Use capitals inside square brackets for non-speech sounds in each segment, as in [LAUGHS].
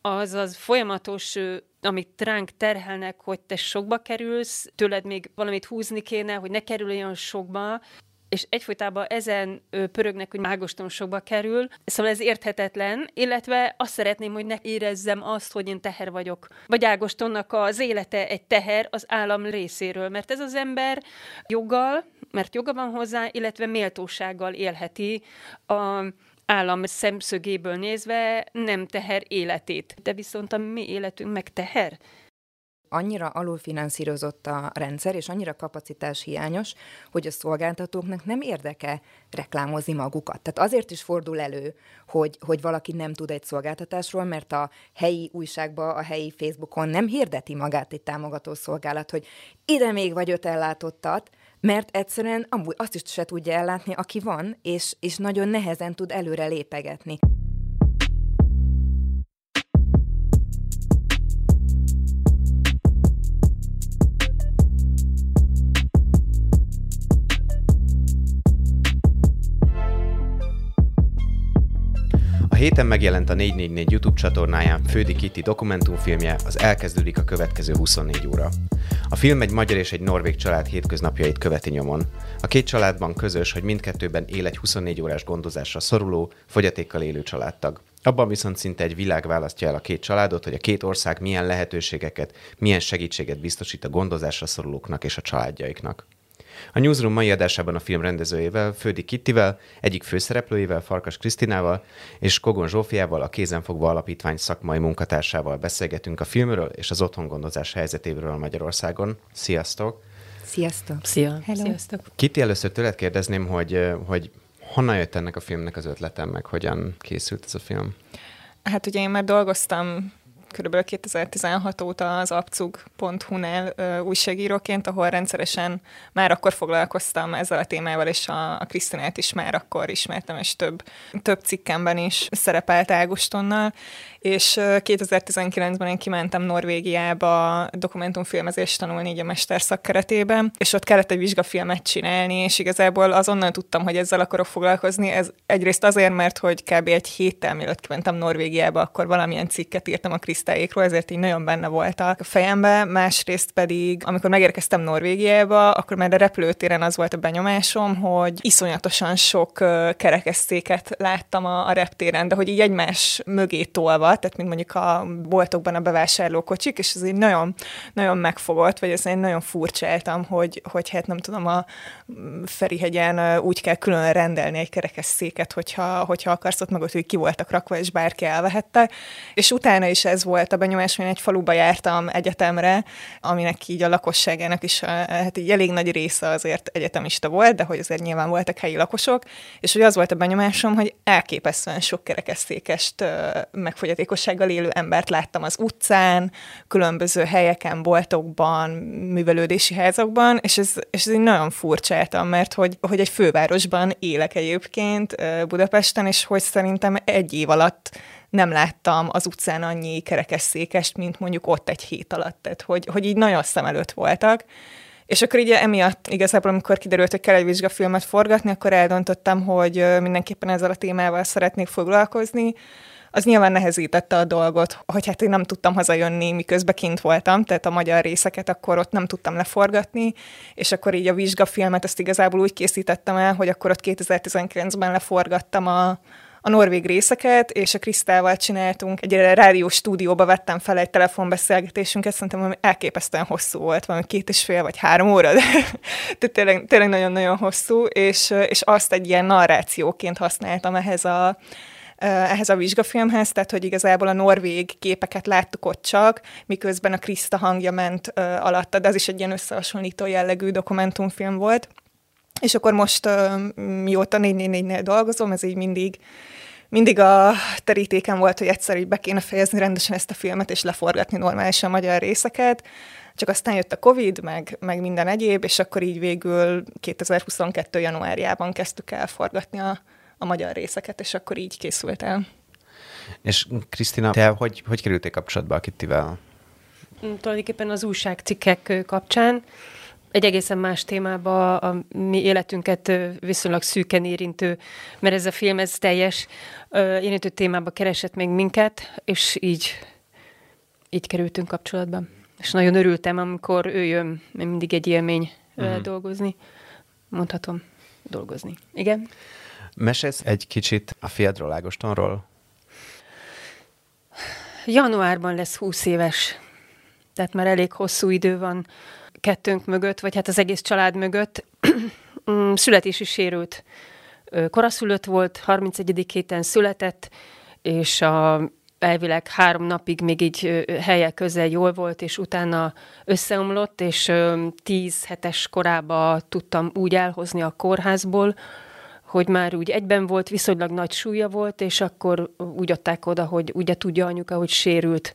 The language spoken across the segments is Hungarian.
az az folyamatos amit ránk terhelnek, hogy te sokba kerülsz, tőled még valamit húzni kéne, hogy ne kerül olyan sokba, és egyfolytában ezen pörögnek, hogy mágoston sokba kerül, szóval ez érthetetlen, illetve azt szeretném, hogy ne érezzem azt, hogy én teher vagyok. Vagy Ágostonnak az élete egy teher az állam részéről, mert ez az ember joggal, mert joga van hozzá, illetve méltósággal élheti a állam szemszögéből nézve nem teher életét. De viszont a mi életünk meg teher annyira alulfinanszírozott a rendszer, és annyira kapacitás hiányos, hogy a szolgáltatóknak nem érdeke reklámozni magukat. Tehát azért is fordul elő, hogy, hogy valaki nem tud egy szolgáltatásról, mert a helyi újságban, a helyi Facebookon nem hirdeti magát egy támogató szolgálat, hogy ide még vagy öt ellátottat, mert egyszerűen amúgy azt is se tudja ellátni, aki van, és, és nagyon nehezen tud előre lépegetni. Héten megjelent a 444 YouTube csatornáján Fődi Kitty dokumentumfilmje, az elkezdődik a következő 24 óra. A film egy magyar és egy norvég család hétköznapjait követi nyomon. A két családban közös, hogy mindkettőben él egy 24 órás gondozásra szoruló, fogyatékkal élő családtag. Abban viszont szinte egy világ választja el a két családot, hogy a két ország milyen lehetőségeket, milyen segítséget biztosít a gondozásra szorulóknak és a családjaiknak. A Newsroom mai adásában a film rendezőjével, Fődi Kittivel, egyik főszereplőjével, Farkas Krisztinával és Kogon Zsófiával, a Kézenfogva Alapítvány szakmai munkatársával beszélgetünk a filmről és az otthongondozás helyzetéről Magyarországon. Sziasztok! Sziasztok! Szia! Hello. Sziasztok! Kitti, először tőled kérdezném, hogy, hogy honnan jött ennek a filmnek az ötletem, meg hogyan készült ez a film? Hát ugye én már dolgoztam kb. 2016 óta az abcug.hu-nál újságíróként, ahol rendszeresen már akkor foglalkoztam ezzel a témával, és a, a Krisztinát is már akkor ismertem, és több, több cikkemben is szerepelt Ágostonnal, és 2019-ben én kimentem Norvégiába dokumentumfilmezést tanulni így a mesterszak keretében, és ott kellett egy vizsgafilmet csinálni, és igazából azonnal tudtam, hogy ezzel akarok foglalkozni. Ez egyrészt azért, mert hogy kb. egy héttel mielőtt kimentem Norvégiába, akkor valamilyen cikket írtam a Krisztályékról, ezért így nagyon benne voltak a fejembe. Másrészt pedig, amikor megérkeztem Norvégiába, akkor már a repülőtéren az volt a benyomásom, hogy iszonyatosan sok kerekesszéket láttam a, a reptéren, de hogy így egymás mögé tolva, tehát mint mondjuk a boltokban a bevásárlókocsik, és ez így nagyon, nagyon megfogott, vagy ez én nagyon furcsáltam, hogy, hogy hát nem tudom, a Ferihegyen úgy kell külön rendelni egy kerekesszéket, hogyha, hogyha akarsz ott meg ott, hogy ki voltak rakva, és bárki elvehette. És utána is ez volt a benyomás, hogy egy faluba jártam egyetemre, aminek így a lakosságának is hát így elég nagy része azért egyetemista volt, de hogy azért nyilván voltak helyi lakosok, és hogy az volt a benyomásom, hogy elképesztően sok kerekesszékest megfogyott fogyatékossággal élő embert láttam az utcán, különböző helyeken, boltokban, művelődési házakban, és ez, és ez így nagyon furcsáltam, mert hogy, hogy egy fővárosban élek egyébként Budapesten, és hogy szerintem egy év alatt nem láttam az utcán annyi kerekesszékest, mint mondjuk ott egy hét alatt, tehát hogy, hogy így nagyon szem előtt voltak. És akkor így emiatt igazából, amikor kiderült, hogy kell egy vizsgafilmet forgatni, akkor eldöntöttem, hogy mindenképpen ezzel a témával szeretnék foglalkozni, az nyilván nehezítette a dolgot, hogy hát én nem tudtam hazajönni, miközben kint voltam, tehát a magyar részeket akkor ott nem tudtam leforgatni, és akkor így a vizsgafilmet ezt igazából úgy készítettem el, hogy akkor ott 2019-ben leforgattam a, a norvég részeket, és a Krisztával csináltunk, egy rádió stúdióba vettem fel egy telefonbeszélgetésünket, szerintem ami elképesztően hosszú volt, valami két és fél vagy három óra, de, [LAUGHS] tényleg, tényleg nagyon-nagyon hosszú, és, és azt egy ilyen narrációként használtam ehhez a, ehhez a vizsgafilmhez, tehát hogy igazából a norvég képeket láttuk ott csak, miközben a Krista hangja ment alatta, de ez is egy ilyen összehasonlító jellegű dokumentumfilm volt. És akkor most, mióta 444-nél dolgozom, ez így mindig mindig a terítéken volt, hogy egyszer így be kéne fejezni rendesen ezt a filmet, és leforgatni normálisan a magyar részeket, csak aztán jött a Covid, meg, meg minden egyéb, és akkor így végül 2022. januárjában kezdtük el forgatni a, a magyar részeket, és akkor így készült el. És Krisztina, te hogy, hogy kerültél kapcsolatba a Kittivel? Mm, tulajdonképpen az újságcikkek kapcsán egy egészen más témába a mi életünket viszonylag szűken érintő, mert ez a film, ez teljes érintő témába keresett még minket, és így így kerültünk kapcsolatba. És nagyon örültem, amikor ő jön, mert mindig egy élmény uh-huh. dolgozni. Mondhatom, dolgozni. Igen. Mesélsz egy kicsit a fiadról, Ágostonról? Januárban lesz 20 éves, tehát már elég hosszú idő van kettőnk mögött, vagy hát az egész család mögött. [CLEARS THROAT] Mm, születési sérült. Koraszülött volt, 31. héten született, és a elvileg három napig még így helye közel jól volt, és utána összeomlott, és tíz hetes korába tudtam úgy elhozni a kórházból, hogy már úgy egyben volt, viszonylag nagy súlya volt, és akkor úgy adták oda, hogy ugye tudja anyuka, hogy sérült.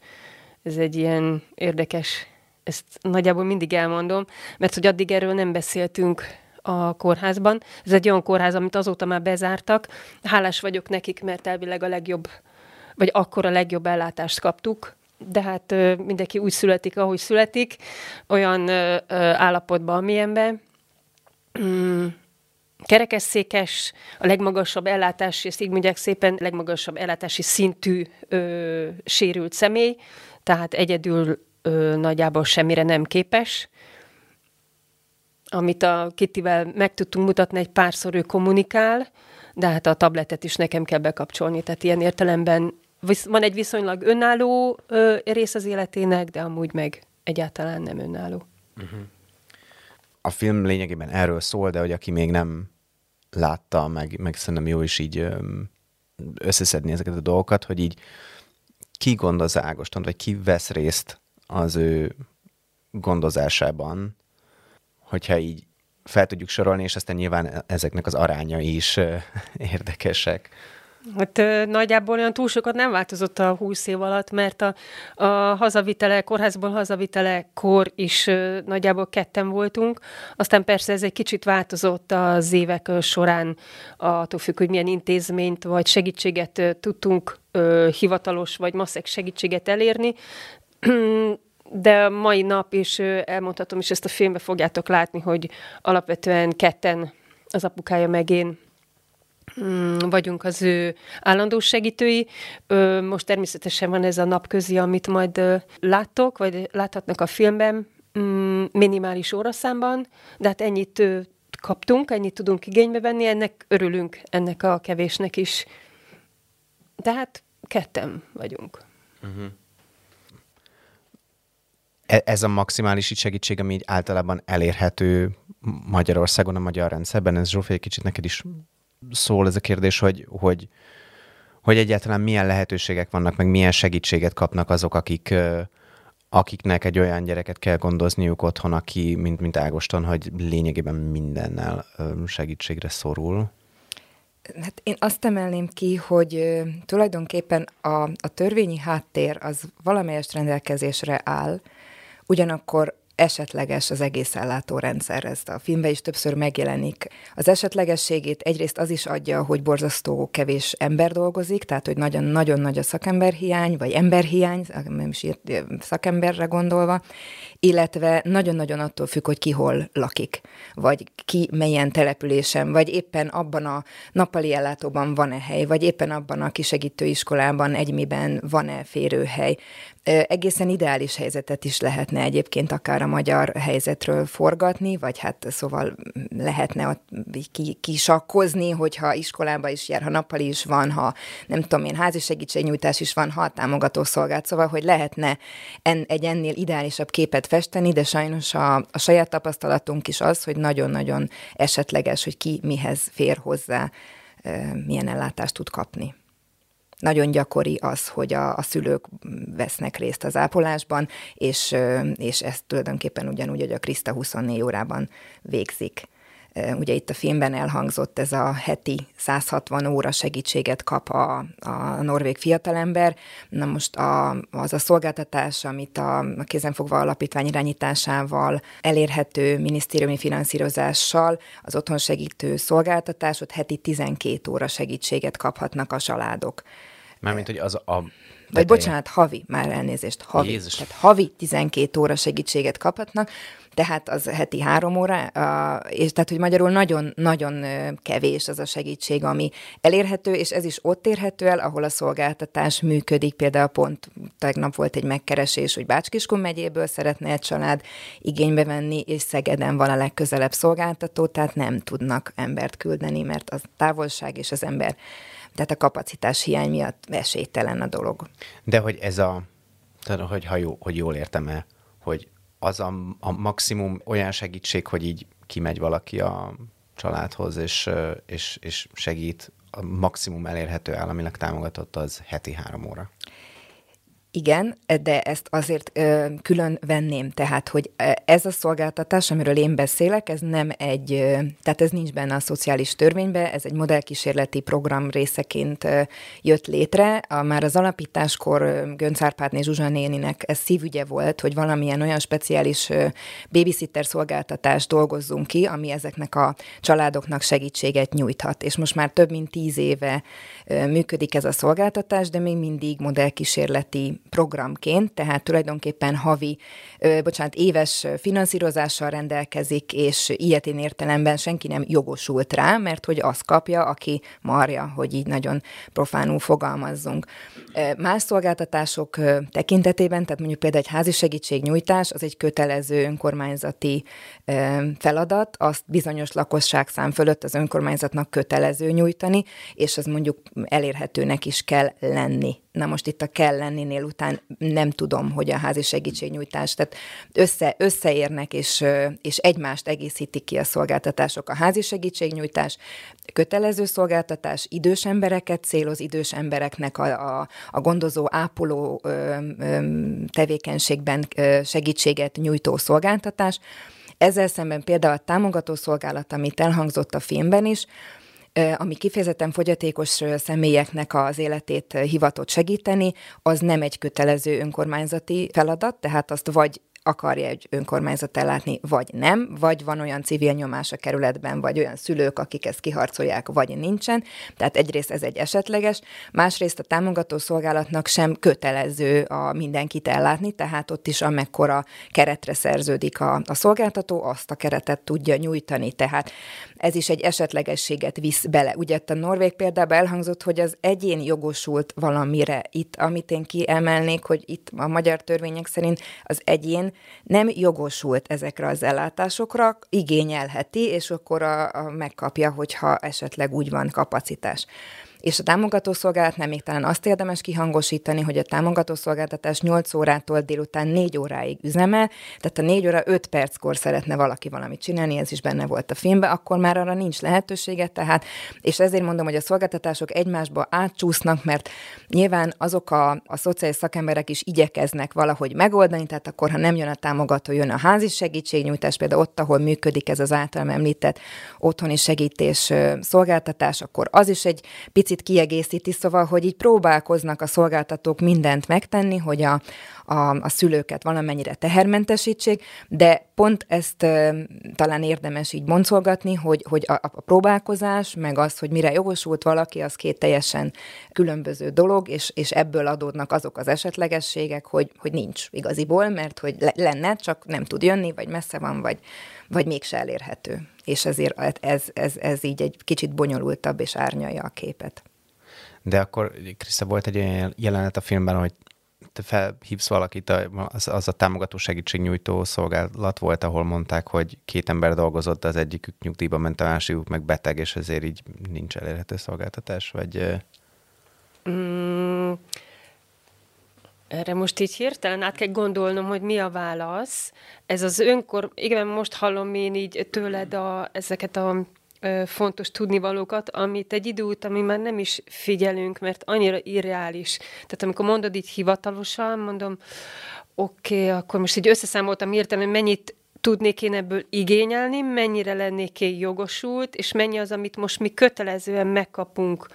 Ez egy ilyen érdekes, ezt nagyjából mindig elmondom, mert hogy addig erről nem beszéltünk a kórházban. Ez egy olyan kórház, amit azóta már bezártak. Hálás vagyok nekik, mert elvileg a legjobb, vagy akkor a legjobb ellátást kaptuk, de hát ö, mindenki úgy születik, ahogy születik, olyan ö, ö, állapotban, amilyenben. Mm, kerekesszékes, a legmagasabb ellátási, ezt így mondják szépen, legmagasabb ellátási szintű ö, sérült személy, tehát egyedül ö, nagyjából semmire nem képes. Amit a Kittivel meg tudtunk mutatni, egy párszor ő kommunikál, de hát a tabletet is nekem kell bekapcsolni, tehát ilyen értelemben van egy viszonylag önálló ö, rész az életének, de amúgy meg egyáltalán nem önálló. Uh-huh. A film lényegében erről szól, de hogy aki még nem látta, meg, meg szerintem jó is így összeszedni ezeket a dolgokat, hogy így ki gondoz Ágoston, vagy ki vesz részt az ő gondozásában, hogyha így fel tudjuk sorolni, és aztán nyilván ezeknek az arányai is [LAUGHS] érdekesek. Hát nagyjából olyan túl sokat nem változott a húsz év alatt, mert a, a hazavitele, kórházból hazavitele kor is nagyjából ketten voltunk. Aztán persze ez egy kicsit változott az évek során, attól függ, hogy milyen intézményt vagy segítséget tudtunk hivatalos vagy masszek segítséget elérni. De mai nap is elmondhatom, és ezt a filmbe fogjátok látni, hogy alapvetően ketten az apukája meg én Mm, vagyunk az ő állandó segítői. Most természetesen van ez a napközi, amit majd láttok, vagy láthatnak a filmben, mm, minimális óraszámban, de hát ennyit kaptunk, ennyit tudunk igénybe venni, ennek örülünk, ennek a kevésnek is. Tehát ketten vagyunk. Uh-huh. Ez a maximális segítség, ami így általában elérhető Magyarországon, a magyar rendszerben, ez Zsófi, egy kicsit neked is szól ez a kérdés, hogy, hogy, hogy egyáltalán milyen lehetőségek vannak, meg milyen segítséget kapnak azok, akik, akiknek egy olyan gyereket kell gondozniuk otthon, aki, mint, mint Ágoston, hogy lényegében mindennel segítségre szorul. Hát én azt emelném ki, hogy tulajdonképpen a, a törvényi háttér az valamelyest rendelkezésre áll, ugyanakkor esetleges az egész ellátórendszer, ez a filmben is többször megjelenik. Az esetlegességét egyrészt az is adja, hogy borzasztó kevés ember dolgozik, tehát hogy nagyon-nagyon nagy a szakemberhiány, vagy emberhiány, nem is szakemberre gondolva, illetve nagyon-nagyon attól függ, hogy ki hol lakik, vagy ki melyen településen, vagy éppen abban a nappali ellátóban van-e hely, vagy éppen abban a kisegítő iskolában, egymiben van-e férőhely. Egészen ideális helyzetet is lehetne egyébként akár a magyar helyzetről forgatni, vagy hát szóval lehetne ott kisakkozni, hogyha iskolába is jár, ha nappali is van, ha nem tudom én, házi segítségnyújtás is van, ha a támogató szolgált, szóval, hogy lehetne en, egy ennél ideálisabb képet festeni, de sajnos a, a saját tapasztalatunk is az, hogy nagyon-nagyon esetleges, hogy ki mihez fér hozzá, milyen ellátást tud kapni. Nagyon gyakori az, hogy a, a szülők vesznek részt az ápolásban, és, és ezt tulajdonképpen ugyanúgy, hogy a Krista 24 órában végzik. Ugye itt a filmben elhangzott ez a heti 160 óra segítséget kap a, a norvég fiatalember. Na most a, az a szolgáltatás, amit a, a kézenfogva alapítvány irányításával elérhető minisztériumi finanszírozással az otthon segítő szolgáltatás, ott heti 12 óra segítséget kaphatnak a családok. Mármint, hogy az a Vagy bocsánat, havi, már elnézést, havi. Jézus. Tehát havi 12 óra segítséget kaphatnak, tehát az heti három óra, és tehát, hogy magyarul nagyon-nagyon kevés az a segítség, ami elérhető, és ez is ott érhető el, ahol a szolgáltatás működik. Például pont tegnap volt egy megkeresés, hogy Bácskiskun megyéből szeretne egy család igénybe venni, és Szegeden van a legközelebb szolgáltató, tehát nem tudnak embert küldeni, mert a távolság és az ember tehát a kapacitás hiány miatt esélytelen a dolog. De hogy ez a, tehát hogy, ha jó, hogy jól értem el, hogy az a, a maximum olyan segítség, hogy így kimegy valaki a családhoz, és, és, és segít, a maximum elérhető államilag támogatott az heti három óra. Igen, de ezt azért ö, külön venném, tehát, hogy ez a szolgáltatás, amiről én beszélek, ez nem egy, ö, tehát ez nincs benne a szociális törvénybe, ez egy modellkísérleti program részeként ö, jött létre. A, már az alapításkor Gönc Árpádné Zsuzsa néninek ez szívügye volt, hogy valamilyen olyan speciális ö, babysitter szolgáltatást dolgozzunk ki, ami ezeknek a családoknak segítséget nyújthat. És most már több mint tíz éve ö, működik ez a szolgáltatás, de még mindig modellkísérleti programként, tehát tulajdonképpen havi, ö, bocsánat, éves finanszírozással rendelkezik, és ilyetén értelemben senki nem jogosult rá, mert hogy azt kapja, aki marja, hogy így nagyon profánul fogalmazzunk. Más szolgáltatások tekintetében, tehát mondjuk például egy házi segítségnyújtás, az egy kötelező önkormányzati feladat, azt bizonyos lakosságszám fölött az önkormányzatnak kötelező nyújtani, és az mondjuk elérhetőnek is kell lenni na most itt a kell lenninél után nem tudom, hogy a házi segítségnyújtás, tehát össze, összeérnek és, és egymást egészítik ki a szolgáltatások. A házi segítségnyújtás kötelező szolgáltatás, idős embereket céloz, idős embereknek a, a, a gondozó, ápoló ö, ö, tevékenységben segítséget nyújtó szolgáltatás. Ezzel szemben például a támogató szolgálat, amit elhangzott a filmben is, ami kifejezetten fogyatékos személyeknek az életét hivatott segíteni, az nem egy kötelező önkormányzati feladat, tehát azt vagy akarja egy önkormányzat ellátni, vagy nem, vagy van olyan civil nyomás a kerületben, vagy olyan szülők, akik ezt kiharcolják, vagy nincsen. Tehát egyrészt ez egy esetleges, másrészt a támogató szolgálatnak sem kötelező a mindenkit ellátni, tehát ott is amekkora keretre szerződik a, a szolgáltató, azt a keretet tudja nyújtani. Tehát ez is egy esetlegességet visz bele. Ugye a Norvég példában elhangzott, hogy az egyén jogosult valamire. Itt, amit én kiemelnék, hogy itt a magyar törvények szerint az egyén nem jogosult ezekre az ellátásokra, igényelheti, és akkor a, a megkapja, hogyha esetleg úgy van kapacitás és a támogatószolgálatnál még talán azt érdemes kihangosítani, hogy a támogatószolgáltatás 8 órától délután 4 óráig üzemel, tehát a 4 óra 5 perckor szeretne valaki valamit csinálni, ez is benne volt a filmben, akkor már arra nincs lehetősége, tehát, és ezért mondom, hogy a szolgáltatások egymásba átcsúsznak, mert nyilván azok a, a szociális szakemberek is igyekeznek valahogy megoldani, tehát akkor, ha nem jön a támogató, jön a házi segítségnyújtás, például ott, ahol működik ez az általam említett otthoni segítés szolgáltatás, akkor az is egy picit picit kiegészíti, szóval, hogy így próbálkoznak a szolgáltatók mindent megtenni, hogy a, a, a szülőket valamennyire tehermentesítsék, de pont ezt e, talán érdemes így boncolgatni, hogy, hogy a, a próbálkozás, meg az, hogy mire jogosult valaki, az két teljesen különböző dolog, és, és ebből adódnak azok az esetlegességek, hogy, hogy nincs igaziból, mert hogy lenne, csak nem tud jönni, vagy messze van, vagy, vagy mégse elérhető. És ezért ez, ez, ez így egy kicsit bonyolultabb és árnyalja a képet. De akkor, Krisza, volt egy olyan jelenet a filmben, hogy te felhívsz valakit, az, az a támogató segítségnyújtó szolgálat volt, ahol mondták, hogy két ember dolgozott, az egyikük nyugdíjba ment, a másikuk meg beteg, és ezért így nincs elérhető szolgáltatás, vagy... Mm, erre most így hirtelen át kell gondolnom, hogy mi a válasz. Ez az önkor, igen, most hallom én így tőled a, ezeket a fontos tudnivalókat, amit egy idő után mi már nem is figyelünk, mert annyira irreális. Tehát amikor mondod így hivatalosan, mondom, oké, okay, akkor most így összeszámoltam hirtelen, mennyit tudnék én ebből igényelni, mennyire lennék én jogosult, és mennyi az, amit most mi kötelezően megkapunk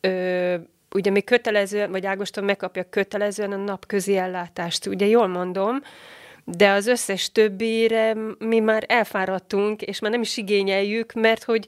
ö, ugye mi kötelezően, vagy Ágoston megkapja kötelezően a napközi ellátást. Ugye jól mondom, de az összes többire mi már elfáradtunk, és már nem is igényeljük, mert hogy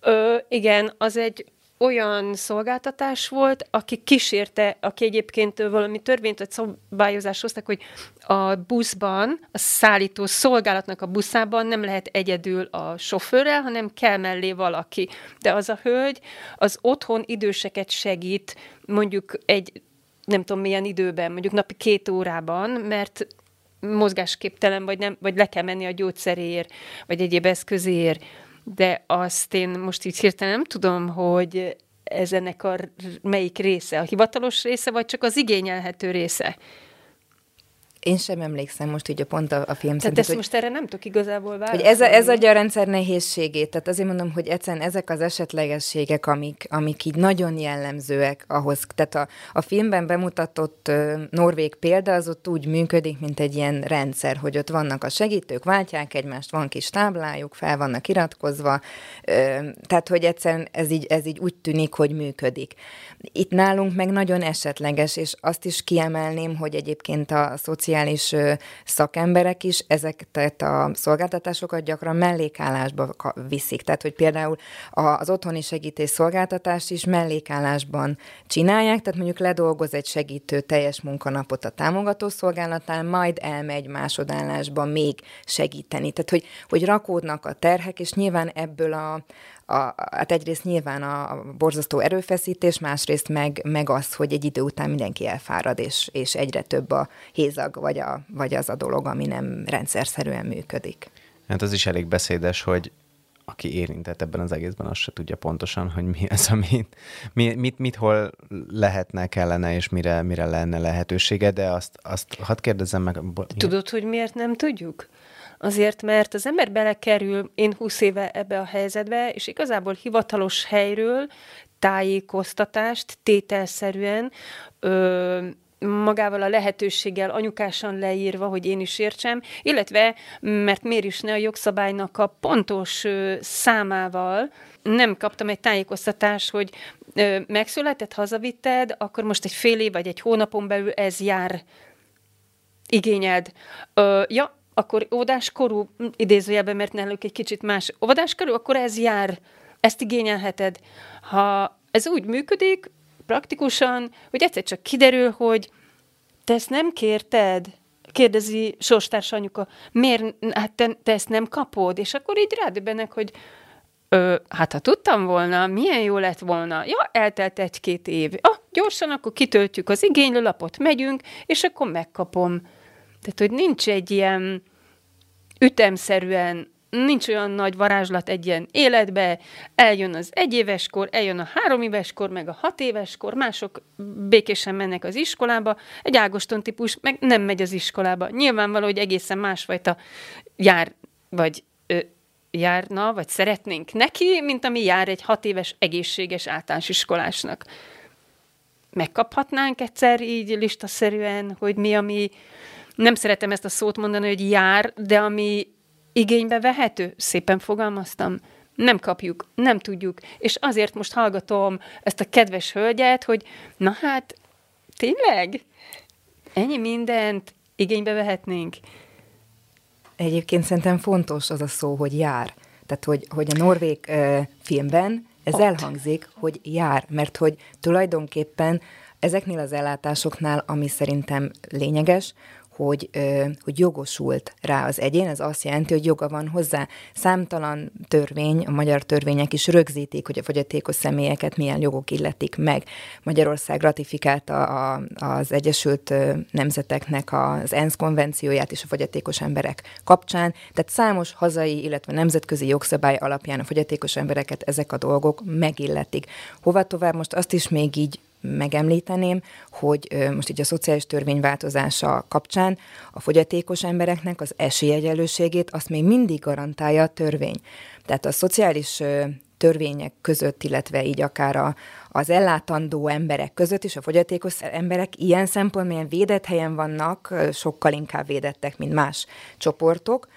ö, igen, az egy olyan szolgáltatás volt, aki kísérte, aki egyébként valami törvényt vagy szabályozást hoztak, hogy a buszban, a szállító szolgálatnak a buszában nem lehet egyedül a sofőrrel, hanem kell mellé valaki. De az a hölgy az otthon időseket segít, mondjuk egy nem tudom milyen időben, mondjuk napi két órában, mert mozgásképtelen, vagy, nem, vagy le kell menni a gyógyszeréért, vagy egyéb eszközéért de azt én most így hirtelen nem tudom, hogy ez ennek a melyik része, a hivatalos része, vagy csak az igényelhető része. Én sem emlékszem most így a pont a, a film Tehát ezt hogy, most erre nem tudok igazából válaszolni. Hogy ez, a, ez adja a rendszer nehézségét. Tehát azért mondom, hogy egyszerűen ezek az esetlegességek, amik, amik így nagyon jellemzőek ahhoz. Tehát a, a filmben bemutatott uh, norvég példa az ott úgy működik, mint egy ilyen rendszer, hogy ott vannak a segítők, váltják egymást, van kis táblájuk, fel vannak iratkozva. Uh, tehát, hogy egyszerűen ez így, ez így úgy tűnik, hogy működik. Itt nálunk meg nagyon esetleges, és azt is kiemelném, hogy egyébként a szociális szociális szakemberek is ezeket a szolgáltatásokat gyakran mellékállásba viszik. Tehát, hogy például az otthoni segítés szolgáltatást is mellékállásban csinálják, tehát mondjuk ledolgoz egy segítő teljes munkanapot a támogató szolgálatán, majd elmegy másodállásba még segíteni. Tehát, hogy, hogy rakódnak a terhek, és nyilván ebből a, a, hát egyrészt nyilván a borzasztó erőfeszítés, másrészt meg, meg az, hogy egy idő után mindenki elfárad, és, és egyre több a hézag, vagy, a, vagy az a dolog, ami nem rendszerszerűen működik. Hát az is elég beszédes, hogy aki érintett ebben az egészben, azt se tudja pontosan, hogy mi az, [LAUGHS] amit, mi, mit, mit hol lehetne, kellene, és mire, mire lenne lehetősége, de azt, azt hadd kérdezzem meg. Tudod, hogy miért nem tudjuk? Azért, mert az ember belekerül, én 20 éve ebbe a helyzetbe, és igazából hivatalos helyről tájékoztatást tételszerűen ö, magával a lehetőséggel anyukásan leírva, hogy én is értsem, illetve, mert miért is ne a jogszabálynak a pontos számával nem kaptam egy tájékoztatást, hogy megszületett, hazavitted, akkor most egy fél év vagy egy hónapon belül ez jár igényed. Ö, ja, akkor óvodáskorú, idézőjelben, mert náluk egy kicsit más óvodáskorú, akkor ez jár, ezt igényelheted. Ha ez úgy működik, praktikusan, hogy egyszer csak kiderül, hogy te ezt nem kérted, kérdezi sorstárs anyuka, miért, hát te, te ezt nem kapod? És akkor így rádöbbenek, hogy Ö, hát ha tudtam volna, milyen jó lett volna. Ja, eltelt egy-két év. Ah, gyorsan, akkor kitöltjük az igénylőlapot, megyünk, és akkor megkapom. Tehát, hogy nincs egy ilyen ütemszerűen, nincs olyan nagy varázslat egy ilyen életbe, eljön az egyéves kor, eljön a három éves kor, meg a hat éves kor, mások békésen mennek az iskolába, egy Ágoston típus meg nem megy az iskolába. Nyilvánvaló, hogy egészen másfajta jár, vagy ö, járna, vagy szeretnénk neki, mint ami jár egy hat éves egészséges általános iskolásnak. Megkaphatnánk egyszer így listaszerűen, hogy mi, ami nem szeretem ezt a szót mondani, hogy jár, de ami igénybe vehető, szépen fogalmaztam, nem kapjuk, nem tudjuk. És azért most hallgatom ezt a kedves hölgyet, hogy na hát, tényleg? Ennyi mindent igénybe vehetnénk? Egyébként szerintem fontos az a szó, hogy jár. Tehát, hogy, hogy a norvég uh, filmben ez Ott. elhangzik, hogy jár, mert hogy tulajdonképpen ezeknél az ellátásoknál, ami szerintem lényeges, hogy, hogy jogosult rá az egyén, ez azt jelenti, hogy joga van hozzá. Számtalan törvény, a magyar törvények is rögzítik, hogy a fogyatékos személyeket milyen jogok illetik meg. Magyarország ratifikálta a, az Egyesült Nemzeteknek az ENSZ konvencióját és a fogyatékos emberek kapcsán, tehát számos hazai, illetve nemzetközi jogszabály alapján a fogyatékos embereket ezek a dolgok megilletik. Hova tovább most azt is még így megemlíteném, hogy most így a szociális törvény változása kapcsán a fogyatékos embereknek az esélyegyelőségét azt még mindig garantálja a törvény. Tehát a szociális törvények között, illetve így akár a, az ellátandó emberek között is, a fogyatékos emberek ilyen szempontból védett helyen vannak, sokkal inkább védettek, mint más csoportok,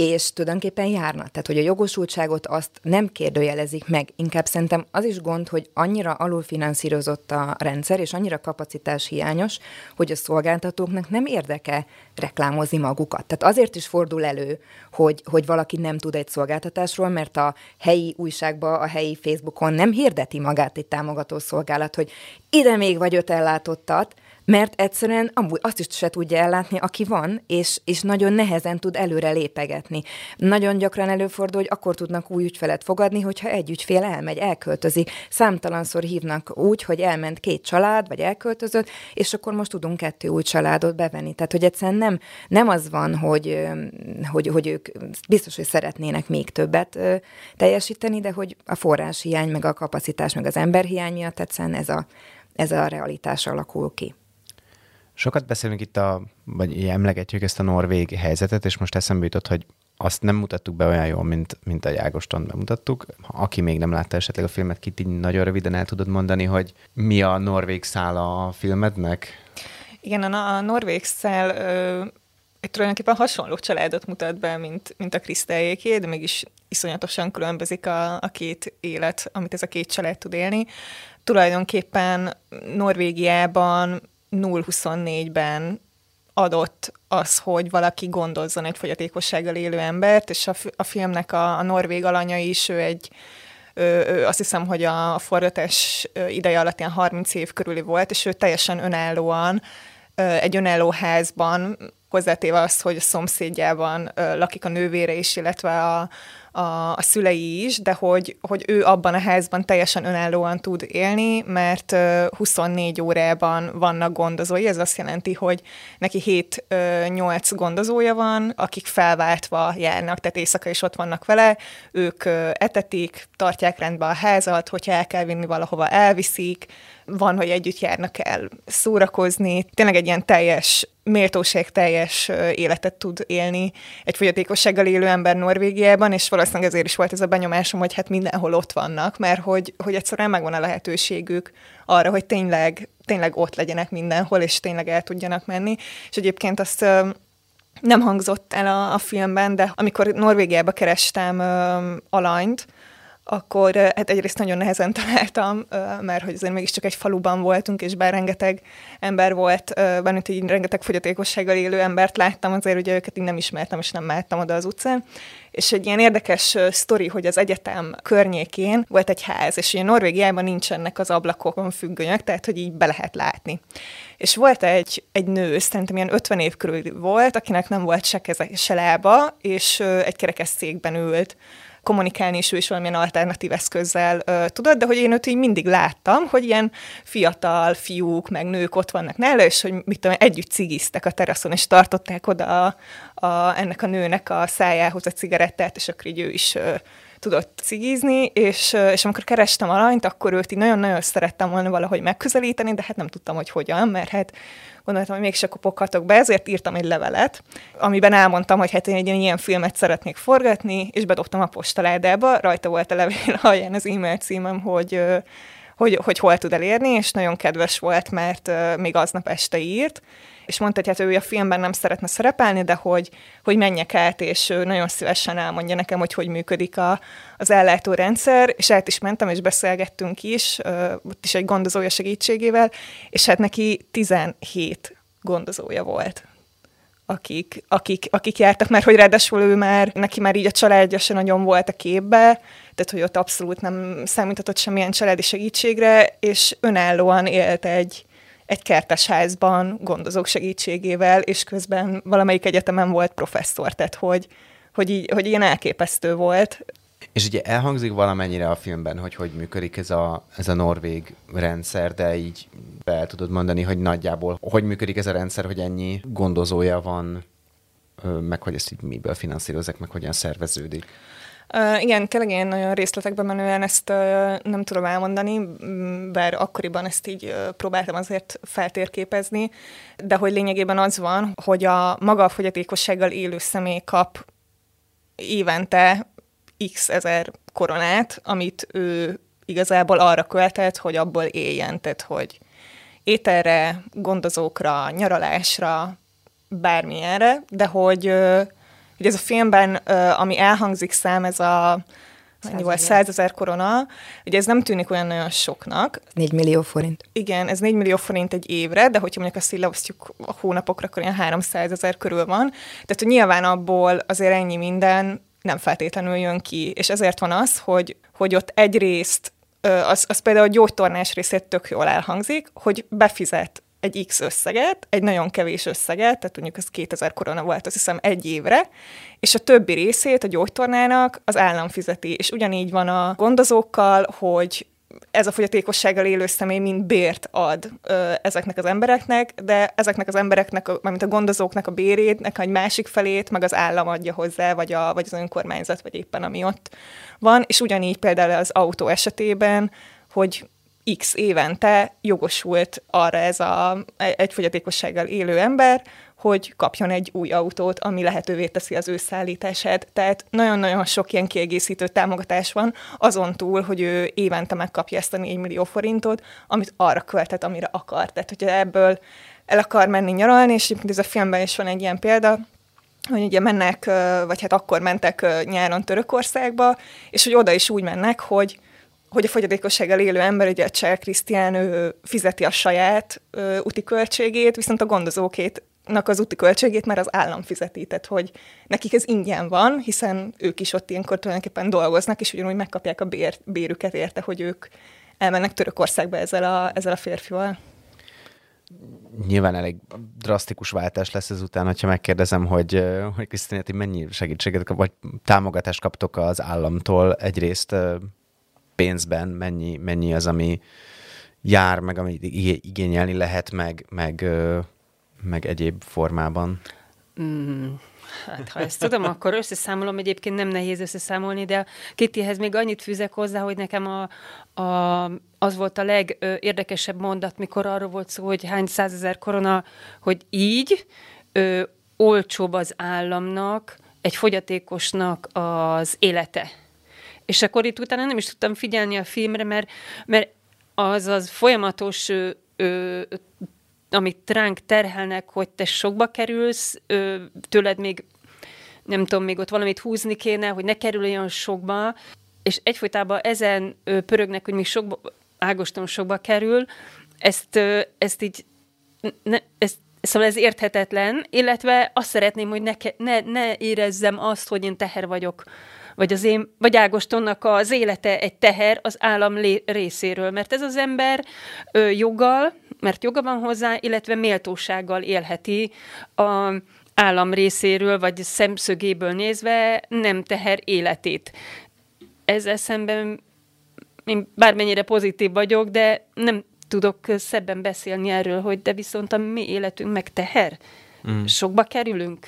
és tulajdonképpen járna. Tehát, hogy a jogosultságot azt nem kérdőjelezik meg. Inkább szerintem az is gond, hogy annyira alulfinanszírozott a rendszer, és annyira kapacitás hiányos, hogy a szolgáltatóknak nem érdeke reklámozni magukat. Tehát azért is fordul elő, hogy, hogy valaki nem tud egy szolgáltatásról, mert a helyi újságba, a helyi Facebookon nem hirdeti magát egy támogató szolgálat, hogy ide még vagy öt ellátottat, mert egyszerűen amúgy azt is se tudja ellátni, aki van, és, és nagyon nehezen tud előre lépegetni. Nagyon gyakran előfordul, hogy akkor tudnak új ügyfelet fogadni, hogyha egy ügyfél elmegy, elköltözik. Számtalanszor hívnak úgy, hogy elment két család, vagy elköltözött, és akkor most tudunk kettő új családot bevenni. Tehát, hogy egyszerűen nem, nem az van, hogy, hogy, hogy ők biztos, hogy szeretnének még többet teljesíteni, de hogy a forráshiány, meg a kapacitás, meg az emberhiány miatt egyszerűen ez a, ez a realitás alakul ki. Sokat beszélünk itt, a, vagy emlegetjük ezt a norvég helyzetet, és most eszembe jutott, hogy azt nem mutattuk be olyan jól, mint, mint a Jágoston bemutattuk. Aki még nem látta esetleg a filmet, Kitty, nagyon röviden el tudod mondani, hogy mi a norvég szála a filmednek? Igen, a, a norvég szál egy tulajdonképpen hasonló családot mutat be, mint, mint a Krisztályéké, de mégis iszonyatosan különbözik a, a két élet, amit ez a két család tud élni. Tulajdonképpen Norvégiában 0-24-ben adott az, hogy valaki gondozzon egy fogyatékossággal élő embert, és a, a filmnek a, a norvég alanya is, ő egy ő, azt hiszem, hogy a forgatás ideje alatt ilyen 30 év körüli volt, és ő teljesen önállóan egy önálló házban, hozzátéve azt, hogy a szomszédjában lakik a nővére is, illetve a, a, a szülei is, de hogy, hogy ő abban a házban teljesen önállóan tud élni, mert 24 órában vannak gondozói, ez azt jelenti, hogy neki 7-8 gondozója van, akik felváltva járnak, tehát éjszaka is ott vannak vele, ők etetik, tartják rendbe a házat, hogyha el kell vinni valahova, elviszik, van, hogy együtt járnak el szórakozni, tényleg egy ilyen teljes méltóság teljes életet tud élni egy fogyatékossággal élő ember Norvégiában, és valószínűleg ezért is volt ez a benyomásom, hogy hát mindenhol ott vannak, mert hogy, hogy egyszerűen megvan a lehetőségük arra, hogy tényleg, tényleg ott legyenek mindenhol, és tényleg el tudjanak menni. És egyébként azt nem hangzott el a, a filmben, de amikor Norvégiába kerestem ö, alanyt, akkor hát egyrészt nagyon nehezen találtam, mert hogy azért mégiscsak egy faluban voltunk, és bár rengeteg ember volt, bennük egy rengeteg fogyatékossággal élő embert láttam, azért ugye őket így nem ismertem, és nem mehettem oda az utcán. És egy ilyen érdekes sztori, hogy az egyetem környékén volt egy ház, és ugye Norvégiában nincsenek az ablakokon függönyök, tehát hogy így be lehet látni. És volt egy, egy nő, szerintem ilyen 50 év körül volt, akinek nem volt se keze, se lába, és egy kerekesszékben ült kommunikálni is ő is valamilyen alternatív eszközzel uh, tudott, de hogy én őt így mindig láttam, hogy ilyen fiatal fiúk, meg nők ott vannak nála, és hogy mit tudom, együtt cigiztek a teraszon, és tartották oda a, a, ennek a nőnek a szájához a cigarettát, és akkor így ő is uh, tudott cigizni, és, és amikor kerestem alanyt, akkor őt így nagyon-nagyon szerettem volna valahogy megközelíteni, de hát nem tudtam, hogy hogyan, mert hát gondoltam, hogy mégse kopoghatok be, ezért írtam egy levelet, amiben elmondtam, hogy hát én egy ilyen filmet szeretnék forgatni, és bedobtam a postaládába, rajta volt a levél [LAUGHS] alján az e-mail címem, hogy hogy, hogy hol tud elérni, és nagyon kedves volt, mert még aznap este írt, és mondta, hogy hát ő a filmben nem szeretne szerepelni, de hogy, hogy menjek át, és nagyon szívesen elmondja nekem, hogy hogy működik a, az ellátórendszer, és át is mentem, és beszélgettünk is, ott is egy gondozója segítségével, és hát neki 17 gondozója volt akik, akik, akik jártak, mert hogy ráadásul ő már, neki már így a családja se nagyon volt a képbe, tehát hogy ott abszolút nem számíthatott semmilyen családi segítségre, és önállóan élt egy, egy kertesházban gondozók segítségével, és közben valamelyik egyetemen volt professzor, tehát hogy, hogy, így, hogy ilyen elképesztő volt. És ugye elhangzik valamennyire a filmben, hogy hogy működik ez a, ez a norvég rendszer, de így be tudod mondani, hogy nagyjából hogy működik ez a rendszer, hogy ennyi gondozója van, meg hogy ezt így miből finanszírozzák, meg hogyan szerveződik. Uh, igen, tényleg én nagyon részletekben menően ezt uh, nem tudom elmondani, bár akkoriban ezt így uh, próbáltam azért feltérképezni, de hogy lényegében az van, hogy a maga a fogyatékossággal élő személy kap évente x ezer koronát, amit ő igazából arra költett, hogy abból éljen, tehát hogy ételre, gondozókra, nyaralásra, bármilyenre, de hogy hogy ez a filmben, ami elhangzik szám, ez a mennyi volt, 100 ezer korona, ugye ez nem tűnik olyan nagyon soknak. 4 millió forint. Igen, ez 4 millió forint egy évre, de hogyha mondjuk azt így leosztjuk a hónapokra, akkor ilyen 300 ezer körül van. Tehát, hogy nyilván abból azért ennyi minden nem feltétlenül jön ki, és ezért van az, hogy, hogy ott egyrészt az, az például a gyógytornás részét tök jól elhangzik, hogy befizet egy X összeget, egy nagyon kevés összeget, tehát mondjuk ez 2000 korona volt, azt hiszem egy évre, és a többi részét a gyógytornának az állam fizeti. És ugyanígy van a gondozókkal, hogy ez a fogyatékossággal élő személy mind bért ad ö, ezeknek az embereknek, de ezeknek az embereknek, mármint a gondozóknak a bérétnek egy másik felét, meg az állam adja hozzá, vagy, a, vagy az önkormányzat, vagy éppen ami ott van. És ugyanígy például az autó esetében, hogy X évente jogosult arra ez a, egy fogyatékossággal élő ember, hogy kapjon egy új autót, ami lehetővé teszi az ő szállítását. Tehát nagyon-nagyon sok ilyen kiegészítő támogatás van, azon túl, hogy ő évente megkapja ezt a 4 millió forintot, amit arra költet, amire akar. Tehát, hogyha ebből el akar menni nyaralni, és ez a filmben is van egy ilyen példa, hogy ugye mennek, vagy hát akkor mentek nyáron Törökországba, és hogy oda is úgy mennek, hogy hogy a fogyatékossággal élő ember, ugye a Cseh Krisztián, ő fizeti a saját ö, úti költségét, viszont a gondozókét az úti költségét már az állam fizeti, tehát hogy nekik ez ingyen van, hiszen ők is ott ilyenkor tulajdonképpen dolgoznak, és ugyanúgy megkapják a bér, bérüket érte, hogy ők elmennek Törökországba ezzel a, ezzel a férfival. Nyilván elég drasztikus váltás lesz ezután, hogyha megkérdezem, hogy, hogy Krisztina, mennyi segítséget vagy támogatást kaptok az államtól egyrészt pénzben, mennyi, mennyi az, ami jár, meg amit igényelni lehet, meg, meg, meg egyéb formában? Mm, hát ha ezt tudom, akkor összeszámolom, egyébként nem nehéz összeszámolni, de Kittyhez még annyit fűzek hozzá, hogy nekem a, a, az volt a legérdekesebb mondat, mikor arról volt szó, hogy hány százezer korona, hogy így ö, olcsóbb az államnak, egy fogyatékosnak az élete. És akkor itt utána nem is tudtam figyelni a filmre, mert, mert az az folyamatos ö, ö, amit ránk terhelnek, hogy te sokba kerülsz, ö, tőled még nem tudom, még ott valamit húzni kéne, hogy ne kerüljön sokba, és egyfolytában ezen ö, pörögnek, hogy még sokba, Ágoston sokba kerül, ezt, ö, ezt így, ne, ezt, Szóval ez érthetetlen, illetve azt szeretném, hogy ne, ne, ne érezzem azt, hogy én teher vagyok vagy az én, vagy Ágostonnak az élete egy teher az állam lé, részéről, mert ez az ember ö, joggal, mert joga van hozzá, illetve méltósággal élheti a állam részéről, vagy szemszögéből nézve nem teher életét. Ezzel szemben én bármennyire pozitív vagyok, de nem tudok szebben beszélni erről, hogy de viszont a mi életünk meg teher. Mm. Sokba kerülünk,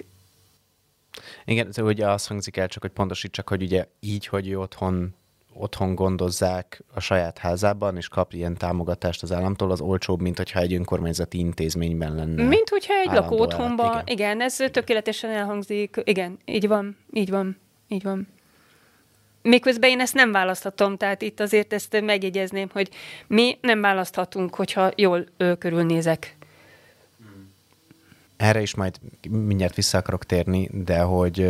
igen, ugye azt hangzik el, csak hogy pontosítsak, hogy ugye így, hogy otthon otthon gondozzák a saját házában, és kap ilyen támogatást az államtól, az olcsóbb, mint hogyha egy önkormányzati intézményben lenne. Mint hogyha egy lakó otthonban. Igen. igen, ez tökéletesen elhangzik. Igen, így van, így van, így van. Miközben én ezt nem választhatom, tehát itt azért ezt megjegyezném, hogy mi nem választhatunk, hogyha jól ö, körülnézek erre is majd mindjárt vissza akarok térni, de hogy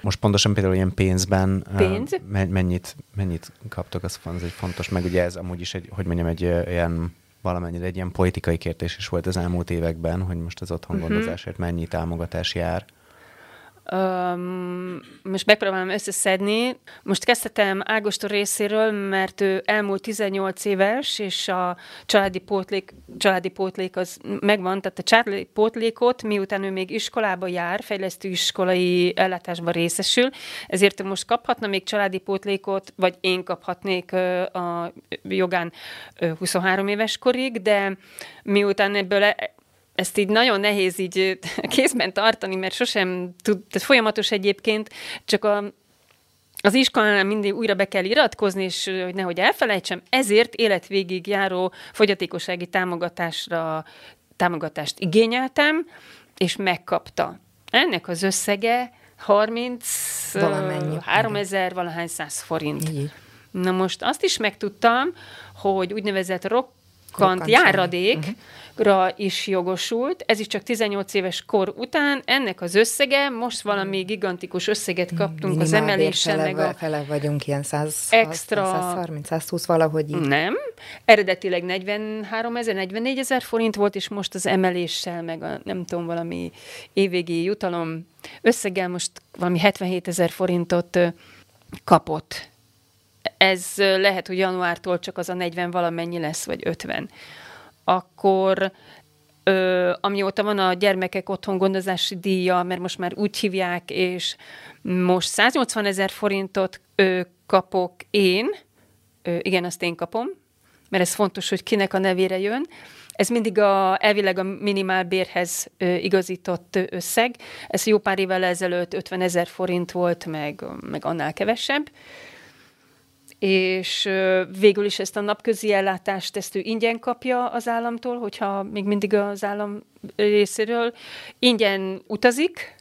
most pontosan például ilyen pénzben Pénz? mennyit, mennyit kaptok, az, az egy fontos, meg ugye ez amúgy is egy, hogy mondjam, egy ilyen valamennyire egy ilyen politikai kérdés is volt az elmúlt években, hogy most az otthongondozásért mhm. mennyi támogatás jár. Um, most megpróbálom összeszedni. Most kezdhetem Ágoston részéről, mert ő elmúlt 18 éves, és a családi pótlék, családi pótlék az megvan, tehát a családi pótlékot, miután ő még iskolába jár, fejlesztő iskolai ellátásban részesül, ezért most kaphatna még családi pótlékot, vagy én kaphatnék a jogán 23 éves korig, de miután ebből e- ezt így nagyon nehéz így [LAUGHS] kézben tartani, mert sosem tud, tehát folyamatos egyébként, csak a, az iskolánál mindig újra be kell iratkozni, és hogy nehogy elfelejtsem, ezért életvégig járó fogyatékossági támogatásra támogatást igényeltem, és megkapta. Ennek az összege 30, Valamennyi. 3000, valahány száz forint. Így. Na most azt is megtudtam, hogy úgynevezett rokkant járadék, uh-huh ra is jogosult, ez is csak 18 éves kor után, ennek az összege, most valami gigantikus összeget kaptunk az emeléssel, fele, meg a fele vagyunk ilyen 100, extra... 130, 120 valahogy így. Nem, eredetileg 43 ezer, 44 ezer forint volt, és most az emeléssel, meg a nem tudom, valami évvégi jutalom összeggel most valami 77 ezer forintot kapott. Ez lehet, hogy januártól csak az a 40 valamennyi lesz, vagy 50 akkor ö, amióta van a gyermekek otthon gondozási díja, mert most már úgy hívják, és most 180 ezer forintot ö, kapok én, ö, igen, azt én kapom, mert ez fontos, hogy kinek a nevére jön. Ez mindig a, elvileg a minimálbérhez ö, igazított összeg. Ez jó pár évvel ezelőtt 50 ezer forint volt, meg, meg annál kevesebb és végül is ezt a napközi ellátást ezt ő ingyen kapja az államtól, hogyha még mindig az állam részéről ingyen utazik,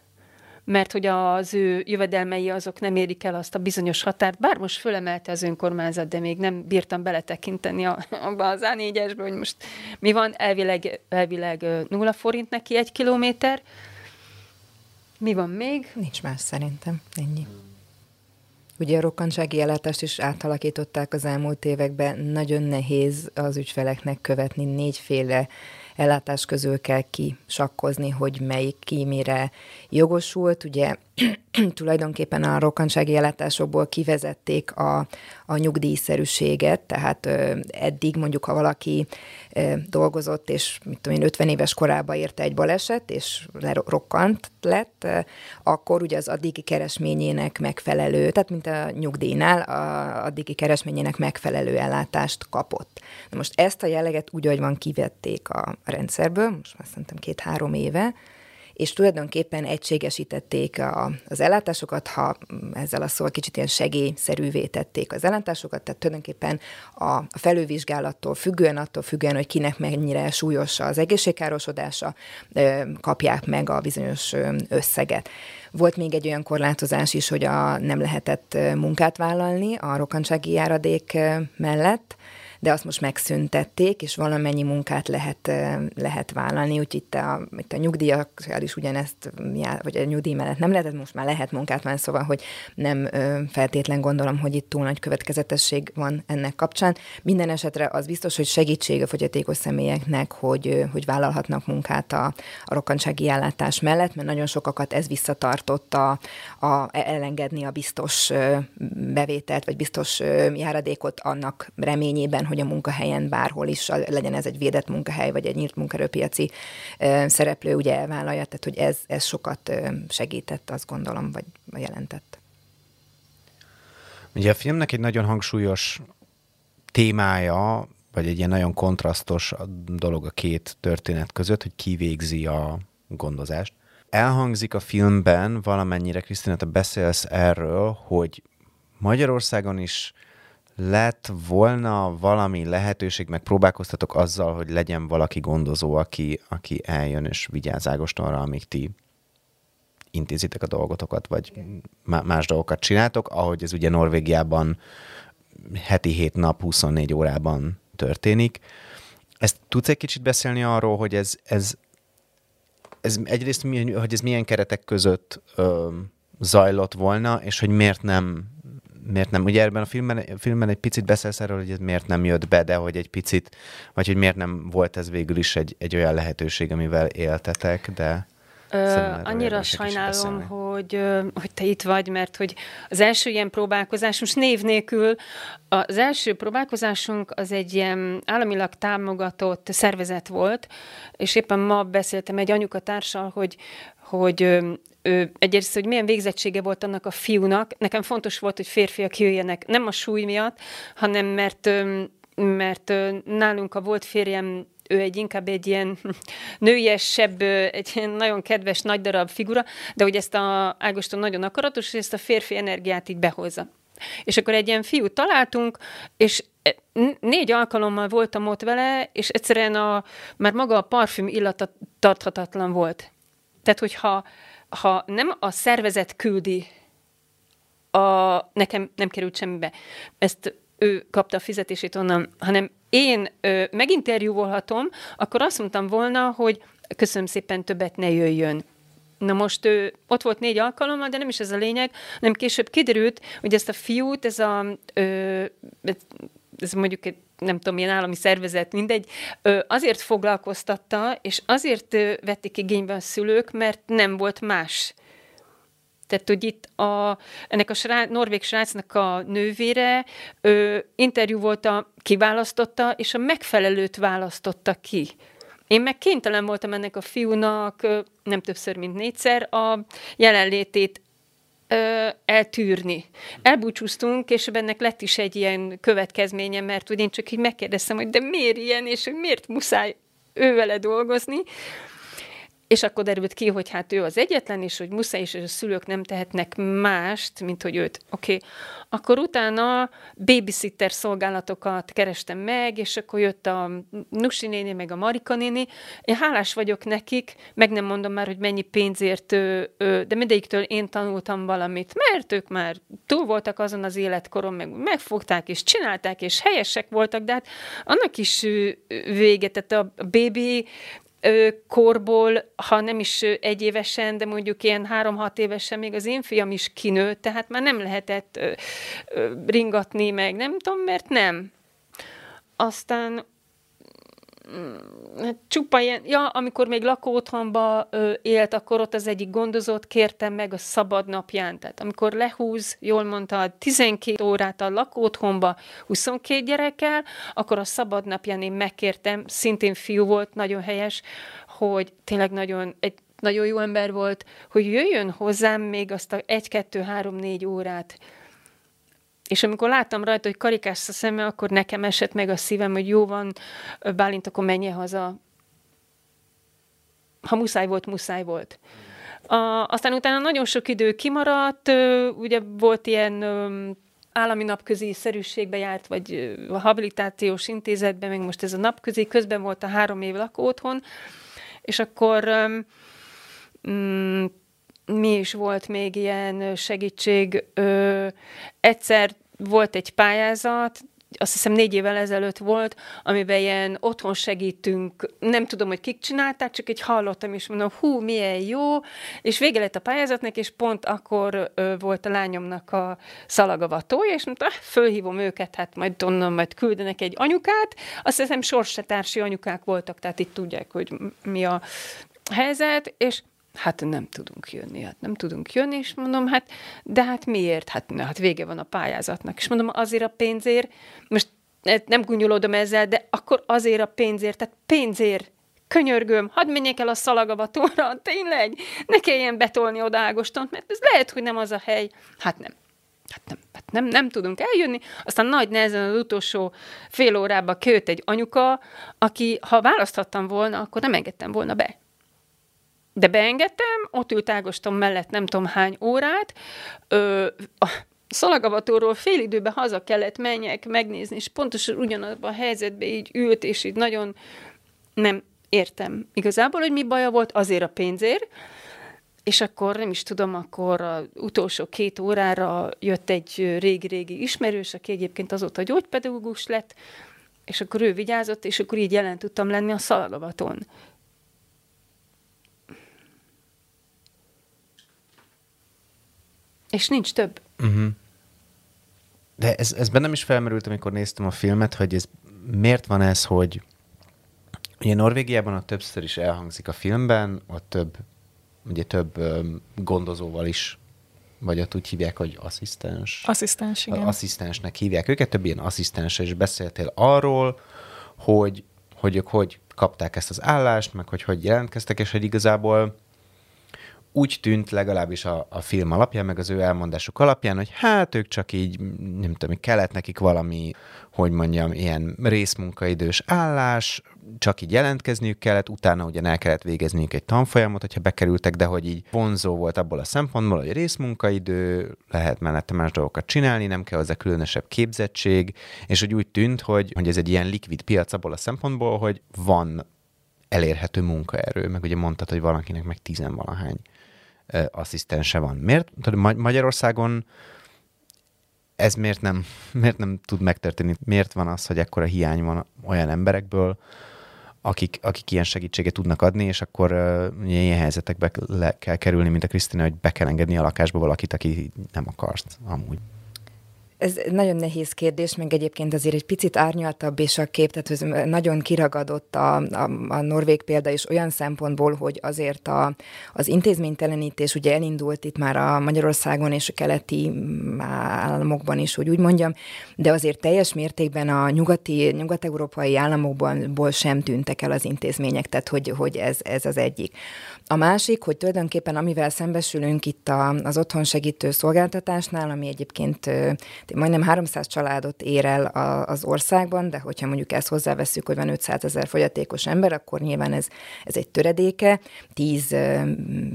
mert hogy az ő jövedelmei azok nem érik el azt a bizonyos határt, bár most fölemelte az önkormányzat, de még nem bírtam beletekinteni a, abba az A4-esbe, hogy most mi van, elvileg, elvileg nulla forint neki egy kilométer. Mi van még? Nincs más szerintem, ennyi. Ugye a rokkantsági ellátást is átalakították az elmúlt években. Nagyon nehéz az ügyfeleknek követni négyféle ellátás közül kell kisakkozni, hogy melyik ki mire jogosult. Ugye [CLEARS THROAT] tulajdonképpen a rokkantsági ellátásokból kivezették a, a nyugdíjszerűséget, tehát ö, eddig mondjuk, ha valaki ö, dolgozott, és mit tudom én, 50 éves korában érte egy baleset, és lerokkant lett, ö, akkor ugye az addigi keresményének megfelelő, tehát mint a nyugdíjnál, a addigi keresményének megfelelő ellátást kapott. Na most ezt a jelleget úgy, ahogy van, kivették a rendszerből, most már szerintem két-három éve, és tulajdonképpen egységesítették a, az ellátásokat, ha ezzel a szó kicsit ilyen segélyszerűvé tették az ellátásokat, tehát tulajdonképpen a, a felővizsgálattól függően, attól függően, hogy kinek mennyire súlyos az egészségkárosodása, kapják meg a bizonyos összeget. Volt még egy olyan korlátozás is, hogy a, nem lehetett munkát vállalni a rokkantsági járadék mellett, de azt most megszüntették, és valamennyi munkát lehet, lehet vállalni, úgyhogy itt a, itt a nyugdíjakkal is ugyanezt, vagy a nyugdíj mellett nem lehetett, most már lehet munkát vállalni, szóval, hogy nem feltétlen gondolom, hogy itt túl nagy következetesség van ennek kapcsán. Minden esetre az biztos, hogy segítség a fogyatékos személyeknek, hogy, hogy vállalhatnak munkát a, a rokkantsági ellátás mellett, mert nagyon sokakat ez visszatartotta a, elengedni a biztos bevételt, vagy biztos járadékot annak reményében, hogy a munkahelyen bárhol is legyen ez egy védett munkahely, vagy egy nyílt munkerőpiaci szereplő ugye elvállalja, tehát hogy ez, ez sokat segített, azt gondolom, vagy jelentett. Ugye a filmnek egy nagyon hangsúlyos témája, vagy egy ilyen nagyon kontrasztos dolog a két történet között, hogy kivégzi a gondozást. Elhangzik a filmben valamennyire, Krisztina, te beszélsz erről, hogy Magyarországon is lett volna valami lehetőség, meg próbálkoztatok azzal, hogy legyen valaki gondozó, aki, aki eljön és vigyáz Ágostonra, amíg ti intézitek a dolgotokat, vagy más dolgokat csináltok, ahogy ez ugye Norvégiában heti 7 nap, 24 órában történik. Ezt tudsz egy kicsit beszélni arról, hogy ez, ez, ez egyrészt, hogy ez milyen keretek között ö, zajlott volna, és hogy miért nem miért nem, ugye ebben a filmben, filmben egy picit beszélsz erről, hogy ez miért nem jött be, de hogy egy picit, vagy hogy miért nem volt ez végül is egy, egy olyan lehetőség, amivel éltetek, de... Ö, annyira sajnálom, hogy, hogy te itt vagy, mert hogy az első ilyen próbálkozás, most név nélkül, az első próbálkozásunk az egy ilyen államilag támogatott szervezet volt, és éppen ma beszéltem egy anyukatársal, hogy, hogy ő, egyrészt, hogy milyen végzettsége volt annak a fiúnak. Nekem fontos volt, hogy férfiak jöjjenek, nem a súly miatt, hanem mert, mert nálunk a volt férjem ő egy inkább egy ilyen [LAUGHS] nőiesebb, egy ilyen nagyon kedves, nagy darab figura, de hogy ezt a Ágoston nagyon akaratos, és ezt a férfi energiát így behozza. És akkor egy ilyen fiút találtunk, és e, négy alkalommal voltam ott vele, és egyszerűen a, már maga a parfüm illata tarthatatlan volt. Tehát, hogyha ha nem a szervezet küldi, a, nekem nem került semmibe, ezt ő kapta a fizetését onnan, hanem én ö, meginterjúvolhatom, akkor azt mondtam volna, hogy köszönöm szépen, többet ne jöjjön. Na most ő, ott volt négy alkalommal, de nem is ez a lényeg, hanem később kiderült, hogy ezt a fiút, ez a, ö, ez mondjuk egy nem tudom, milyen állami szervezet, mindegy, azért foglalkoztatta, és azért vették igénybe a szülők, mert nem volt más. Tehát, hogy itt a, ennek a srác, norvég srácnak a nővére ö, interjú volt a kiválasztotta, és a megfelelőt választotta ki. Én meg kénytelen voltam ennek a fiúnak nem többször, mint négyszer a jelenlétét ö, eltűrni. Elbúcsúztunk, és ennek lett is egy ilyen következménye, mert ugye én csak így megkérdeztem, hogy de miért ilyen, és hogy miért muszáj ő vele dolgozni. És akkor derült ki, hogy hát ő az egyetlen, és hogy muszáj, és a szülők nem tehetnek mást, mint hogy őt. Oké, okay. akkor utána babysitter szolgálatokat kerestem meg, és akkor jött a Nusi néni, meg a Marika néni. Én hálás vagyok nekik, meg nem mondom már, hogy mennyi pénzért, de mindegyiktől én tanultam valamit, mert ők már túl voltak azon az életkoron, meg megfogták, és csinálták, és helyesek voltak, de hát annak is vége, tehát a baby korból, ha nem is egy évesen, de mondjuk ilyen három-hat évesen még az én fiam is kinőtt, tehát már nem lehetett ringatni meg, nem tudom, mert nem. Aztán Hát csupa ilyen, ja, amikor még lakóotthonba ö, élt, akkor ott az egyik gondozót kértem meg a szabad napján. Tehát amikor lehúz, jól mondta, 12 órát a lakóotthonba 22 gyerekkel, akkor a szabad napján én megkértem, szintén fiú volt, nagyon helyes, hogy tényleg nagyon, egy nagyon jó ember volt, hogy jöjjön hozzám még azt a 1-2-3-4 órát, és amikor láttam rajta, hogy karikás a szeme, akkor nekem esett meg a szívem, hogy jó van, Bálint, akkor menje haza. Ha muszáj volt, muszáj volt. A, aztán utána nagyon sok idő kimaradt, ugye volt ilyen állami napközi szerűségbe járt, vagy a habilitációs intézetben, még most ez a napközi, közben volt a három év lakó otthon, és akkor um, mi is volt még ilyen segítség. Ö, egyszer volt egy pályázat, azt hiszem négy évvel ezelőtt volt, amiben ilyen otthon segítünk, nem tudom, hogy kik csinálták, csak egy hallottam, és mondom, hú, milyen jó, és vége lett a pályázatnak, és pont akkor ö, volt a lányomnak a szalagavatója, és mondta, ah, fölhívom őket, hát majd onnan majd küldenek egy anyukát, azt hiszem sorsetársi anyukák voltak, tehát itt tudják, hogy mi a helyzet, és hát nem tudunk jönni, hát nem tudunk jönni, és mondom, hát, de hát miért? Hát, na, hát vége van a pályázatnak. És mondom, azért a pénzért, most nem gúnyolódom ezzel, de akkor azért a pénzért, tehát pénzért, könyörgöm, hadd menjek el a szalagavatóra, [LAUGHS] tényleg, ne kelljen betolni oda Ágostont, mert ez lehet, hogy nem az a hely. Hát nem. Hát nem, hát nem, nem tudunk eljönni. Aztán nagy nehezen az utolsó fél órába költ egy anyuka, aki, ha választhattam volna, akkor nem engedtem volna be. De beengedtem, ott ült Ágoston mellett nem tudom hány órát, ö, a szalagavatóról fél időben haza kellett menjek megnézni, és pontosan ugyanabban a helyzetben így ült, és így nagyon nem értem igazából, hogy mi baja volt, azért a pénzért, és akkor nem is tudom, akkor az utolsó két órára jött egy régi-régi ismerős, aki egyébként azóta gyógypedagógus lett, és akkor ő vigyázott, és akkor így jelen tudtam lenni a szalagavaton. És nincs több. Uh-huh. De ez, ez bennem is felmerült, amikor néztem a filmet, hogy ez miért van ez, hogy ugye Norvégiában ott többször is elhangzik a filmben, ott több, ugye több gondozóval is vagy ott úgy hívják, hogy asszisztens. Asszisztens, igen. Asszisztensnek hívják őket, több ilyen asszisztens, és beszéltél arról, hogy, hogy ők hogy kapták ezt az állást, meg hogy hogy jelentkeztek, és hogy igazából úgy tűnt legalábbis a, a film alapján, meg az ő elmondásuk alapján, hogy hát ők csak így, nem tudom, kellett nekik valami, hogy mondjam, ilyen részmunkaidős állás, csak így jelentkezniük kellett, utána ugyan el kellett végezniük egy tanfolyamot, hogyha bekerültek, de hogy így vonzó volt abból a szempontból, hogy részmunkaidő, lehet mellette más dolgokat csinálni, nem kell hozzá különösebb képzettség, és hogy úgy tűnt, hogy, hogy ez egy ilyen likvid piac abból a szempontból, hogy van elérhető munkaerő, meg ugye mondtad, hogy valakinek meg tizenvalahány asszisztense van. Miért? Magyarországon ez miért nem, [LAUGHS] miért nem tud megtörténni? Miért van az, hogy ekkora hiány van olyan emberekből, akik, akik ilyen segítséget tudnak adni, és akkor uh, ilyen helyzetekbe le kell kerülni, mint a Krisztina, hogy be kell engedni a lakásba valakit, aki nem akart amúgy. Ez nagyon nehéz kérdés, meg egyébként azért egy picit árnyaltabb és a kép, tehát nagyon kiragadott a, a, a norvég példa is olyan szempontból, hogy azért a, az intézménytelenítés ugye elindult itt már a Magyarországon és a keleti államokban is, hogy úgy mondjam, de azért teljes mértékben a nyugati, nyugat-európai államokból sem tűntek el az intézmények, tehát hogy, hogy ez, ez az egyik. A másik, hogy tulajdonképpen amivel szembesülünk itt a, az otthon segítő szolgáltatásnál, ami egyébként majdnem 300 családot ér el a, az országban, de hogyha mondjuk ezt hozzáveszünk, hogy van 500 ezer fogyatékos ember, akkor nyilván ez, ez egy töredéke, tíz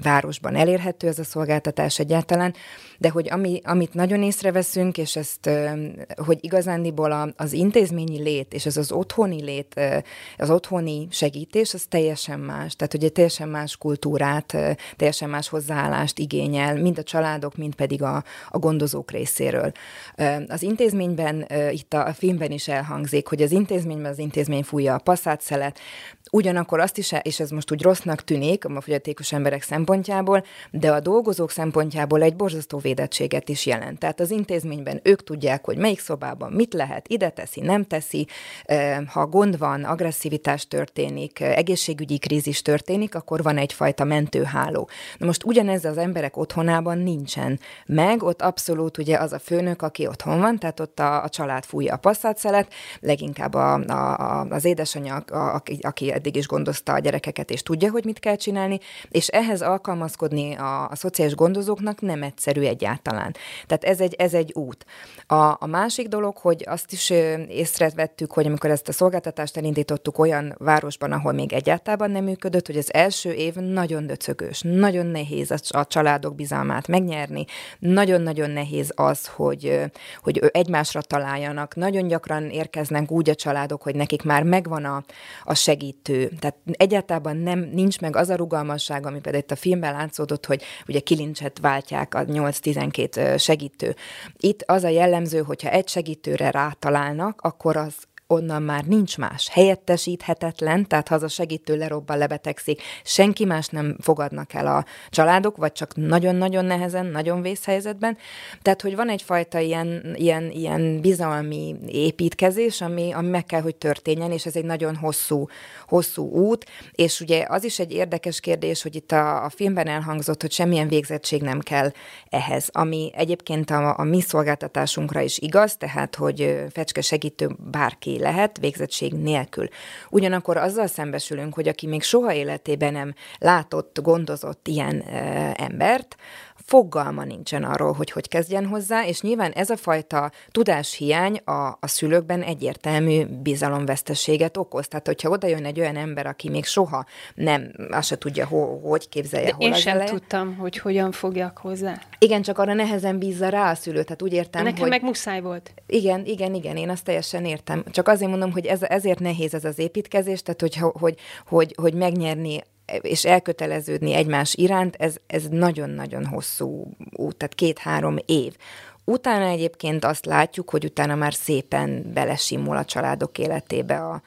városban elérhető ez a szolgáltatás egyáltalán, de hogy ami, amit nagyon észreveszünk, és ezt, hogy igazándiból az intézményi lét, és ez az otthoni lét, az otthoni segítés, az teljesen más. Tehát, hogy egy teljesen más kultúrát, teljesen más hozzáállást igényel, mind a családok, mind pedig a, a gondozók részéről. Az intézményben, itt a, filmben is elhangzik, hogy az intézményben az intézmény fújja a passzát ugyanakkor azt is, és ez most úgy rossznak tűnik a fogyatékos emberek szempontjából, de a dolgozók szempontjából egy borzasztó védettséget is jelent. Tehát az intézményben ők tudják, hogy melyik szobában mit lehet, ide teszi, nem teszi, ha gond van, agresszivitás történik, egészségügyi krízis történik, akkor van egyfajta mentőháló. Na most ugyanez az emberek otthonában nincsen meg, ott abszolút ugye az a főnök, aki otthon van, tehát ott a, a család fújja a passzát leginkább a, a, az édesanyja, a, aki, eddig is gondozta a gyerekeket, és tudja, hogy mit kell csinálni, és ehhez alkalmazkodni a, a szociális gondozóknak nem egyszerű egyáltalán. Tehát ez egy, ez egy út. A, a másik dolog, hogy azt is észrevettük, hogy amikor ezt a szolgáltatást elindítottuk olyan városban, ahol még egyáltalán nem működött, hogy az első év nagyon döcögös, nagyon nehéz a családok bizalmát megnyerni, nagyon-nagyon nehéz az, hogy, hogy egymásra találjanak. Nagyon gyakran érkeznek úgy a családok, hogy nekik már megvan a, a segítő. Tehát egyáltalán nem, nincs meg az a rugalmasság, ami például itt a filmben látszódott, hogy ugye kilincset váltják a 8-12 segítő. Itt az a jellemző, hogyha egy segítőre rátalálnak, akkor az onnan már nincs más. Helyettesíthetetlen, tehát ha az a segítő lerobban, lebetegszik, senki más nem fogadnak el a családok, vagy csak nagyon-nagyon nehezen, nagyon vészhelyzetben. Tehát, hogy van egyfajta ilyen, ilyen, ilyen bizalmi építkezés, ami, ami meg kell, hogy történjen, és ez egy nagyon hosszú, hosszú út, és ugye az is egy érdekes kérdés, hogy itt a, a filmben elhangzott, hogy semmilyen végzettség nem kell ehhez, ami egyébként a, a mi szolgáltatásunkra is igaz, tehát, hogy fecske segítő bárki lehet végzettség nélkül. Ugyanakkor azzal szembesülünk, hogy aki még soha életében nem látott, gondozott ilyen e, embert, fogalma nincsen arról, hogy hogy kezdjen hozzá, és nyilván ez a fajta tudáshiány a, a szülőkben egyértelmű bizalomvesztességet okoz. Tehát, hogyha oda jön egy olyan ember, aki még soha nem, azt se tudja, ho, hogy képzelje, De hol én az sem eleje. tudtam, hogy hogyan fogjak hozzá. Igen, csak arra nehezen bízza rá a szülő, tehát úgy értem, Nekem hogy... meg muszáj volt. Igen, igen, igen, én azt teljesen értem. Csak azért mondom, hogy ez, ezért nehéz ez az építkezés, tehát hogy, hogy, hogy, hogy megnyerni és elköteleződni egymás iránt, ez, ez nagyon-nagyon hosszú út, tehát két-három év. Utána egyébként azt látjuk, hogy utána már szépen belesimul a családok életébe a,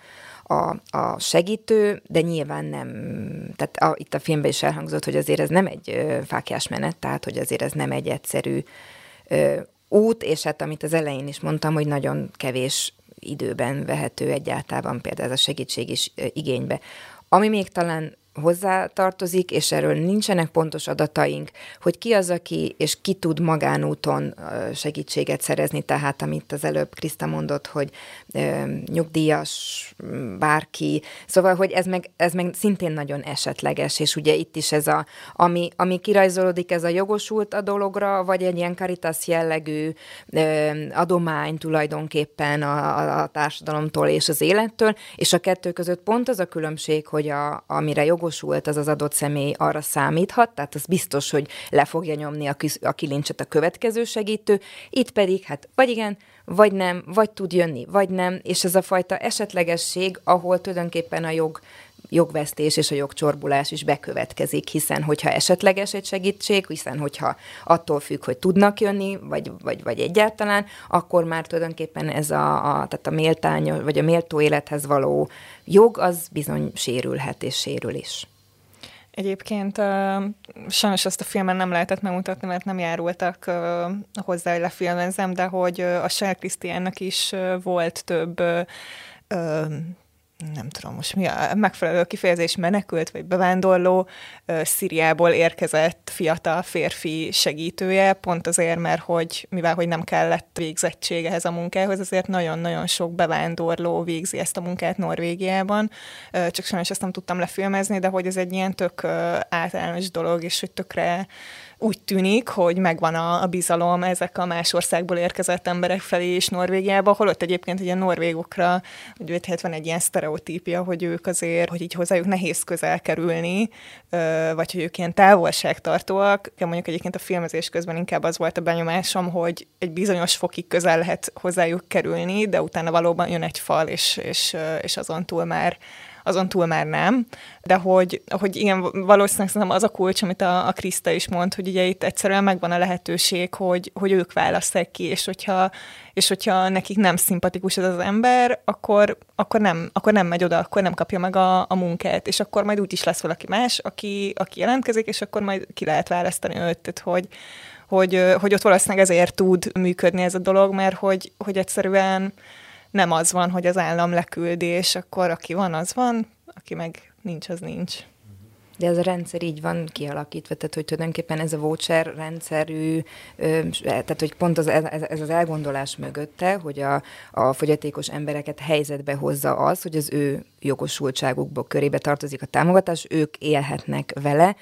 a, a segítő, de nyilván nem, tehát a, itt a filmben is elhangzott, hogy azért ez nem egy ö, fákjás menet, tehát hogy azért ez nem egy egyszerű ö, út, és hát amit az elején is mondtam, hogy nagyon kevés időben vehető egyáltalán például ez a segítség is ö, igénybe. Ami még talán hozzátartozik, és erről nincsenek pontos adataink, hogy ki az, aki és ki tud magánúton segítséget szerezni, tehát amit az előbb Kriszta mondott, hogy ö, nyugdíjas, bárki, szóval, hogy ez meg, ez meg szintén nagyon esetleges, és ugye itt is ez a, ami, ami kirajzolódik, ez a jogosult a dologra, vagy egy ilyen karitas jellegű ö, adomány tulajdonképpen a, a, a társadalomtól és az élettől, és a kettő között pont az a különbség, hogy a, amire jog jogosult az az adott személy arra számíthat, tehát az biztos, hogy le fogja nyomni a, kis, a kilincset a következő segítő, itt pedig hát vagy igen, vagy nem, vagy tud jönni, vagy nem, és ez a fajta esetlegesség, ahol tulajdonképpen a jog jogvesztés és a jogcsorbulás is bekövetkezik, hiszen hogyha esetleges egy segítség, hiszen hogyha attól függ, hogy tudnak jönni, vagy, vagy, vagy egyáltalán, akkor már tulajdonképpen ez a, a, tehát a méltány, vagy a méltó élethez való jog, az bizony sérülhet és sérül is. Egyébként uh, sajnos ezt a filmen nem lehetett megmutatni, mert nem járultak uh, hozzá, hogy lefilmezem, de hogy uh, a Shell Christiannak is uh, volt több uh, nem tudom most mi a megfelelő kifejezés, menekült vagy bevándorló Szíriából érkezett fiatal férfi segítője, pont azért, mert hogy mivel hogy nem kellett végzettség ehhez a munkához, azért nagyon-nagyon sok bevándorló végzi ezt a munkát Norvégiában, csak sajnos ezt nem tudtam lefilmezni, de hogy ez egy ilyen tök általános dolog, és hogy tökre úgy tűnik, hogy megvan a, a bizalom ezek a más országból érkezett emberek felé és Norvégiába, holott egyébként ugye a norvégokra, hogy hát van egy ilyen sztereotípia, hogy ők azért, hogy így hozzájuk nehéz közel kerülni, vagy hogy ők ilyen távolságtartóak. Mondjuk egyébként a filmezés közben inkább az volt a benyomásom, hogy egy bizonyos fokig közel lehet hozzájuk kerülni, de utána valóban jön egy fal, és, és, és azon túl már azon túl már nem. De hogy, hogy igen, valószínűleg szerintem az a kulcs, amit a, a Krista is mond, hogy ugye itt egyszerűen megvan a lehetőség, hogy, hogy ők választják ki, és hogyha, és hogyha nekik nem szimpatikus ez az ember, akkor, akkor, nem, akkor nem megy oda, akkor nem kapja meg a, a munkát, és akkor majd úgy is lesz valaki más, aki, aki jelentkezik, és akkor majd ki lehet választani őt, tehát hogy, hogy, hogy ott valószínűleg ezért tud működni ez a dolog, mert hogy, hogy egyszerűen nem az van, hogy az állam leküldi, akkor aki van, az van, aki meg nincs, az nincs. De ez a rendszer így van kialakítva, tehát hogy tulajdonképpen ez a voucher rendszerű, tehát hogy pont az, ez, az elgondolás mögötte, hogy a, a fogyatékos embereket helyzetbe hozza az, hogy az ő jogosultságukból körébe tartozik a támogatás, ők élhetnek vele,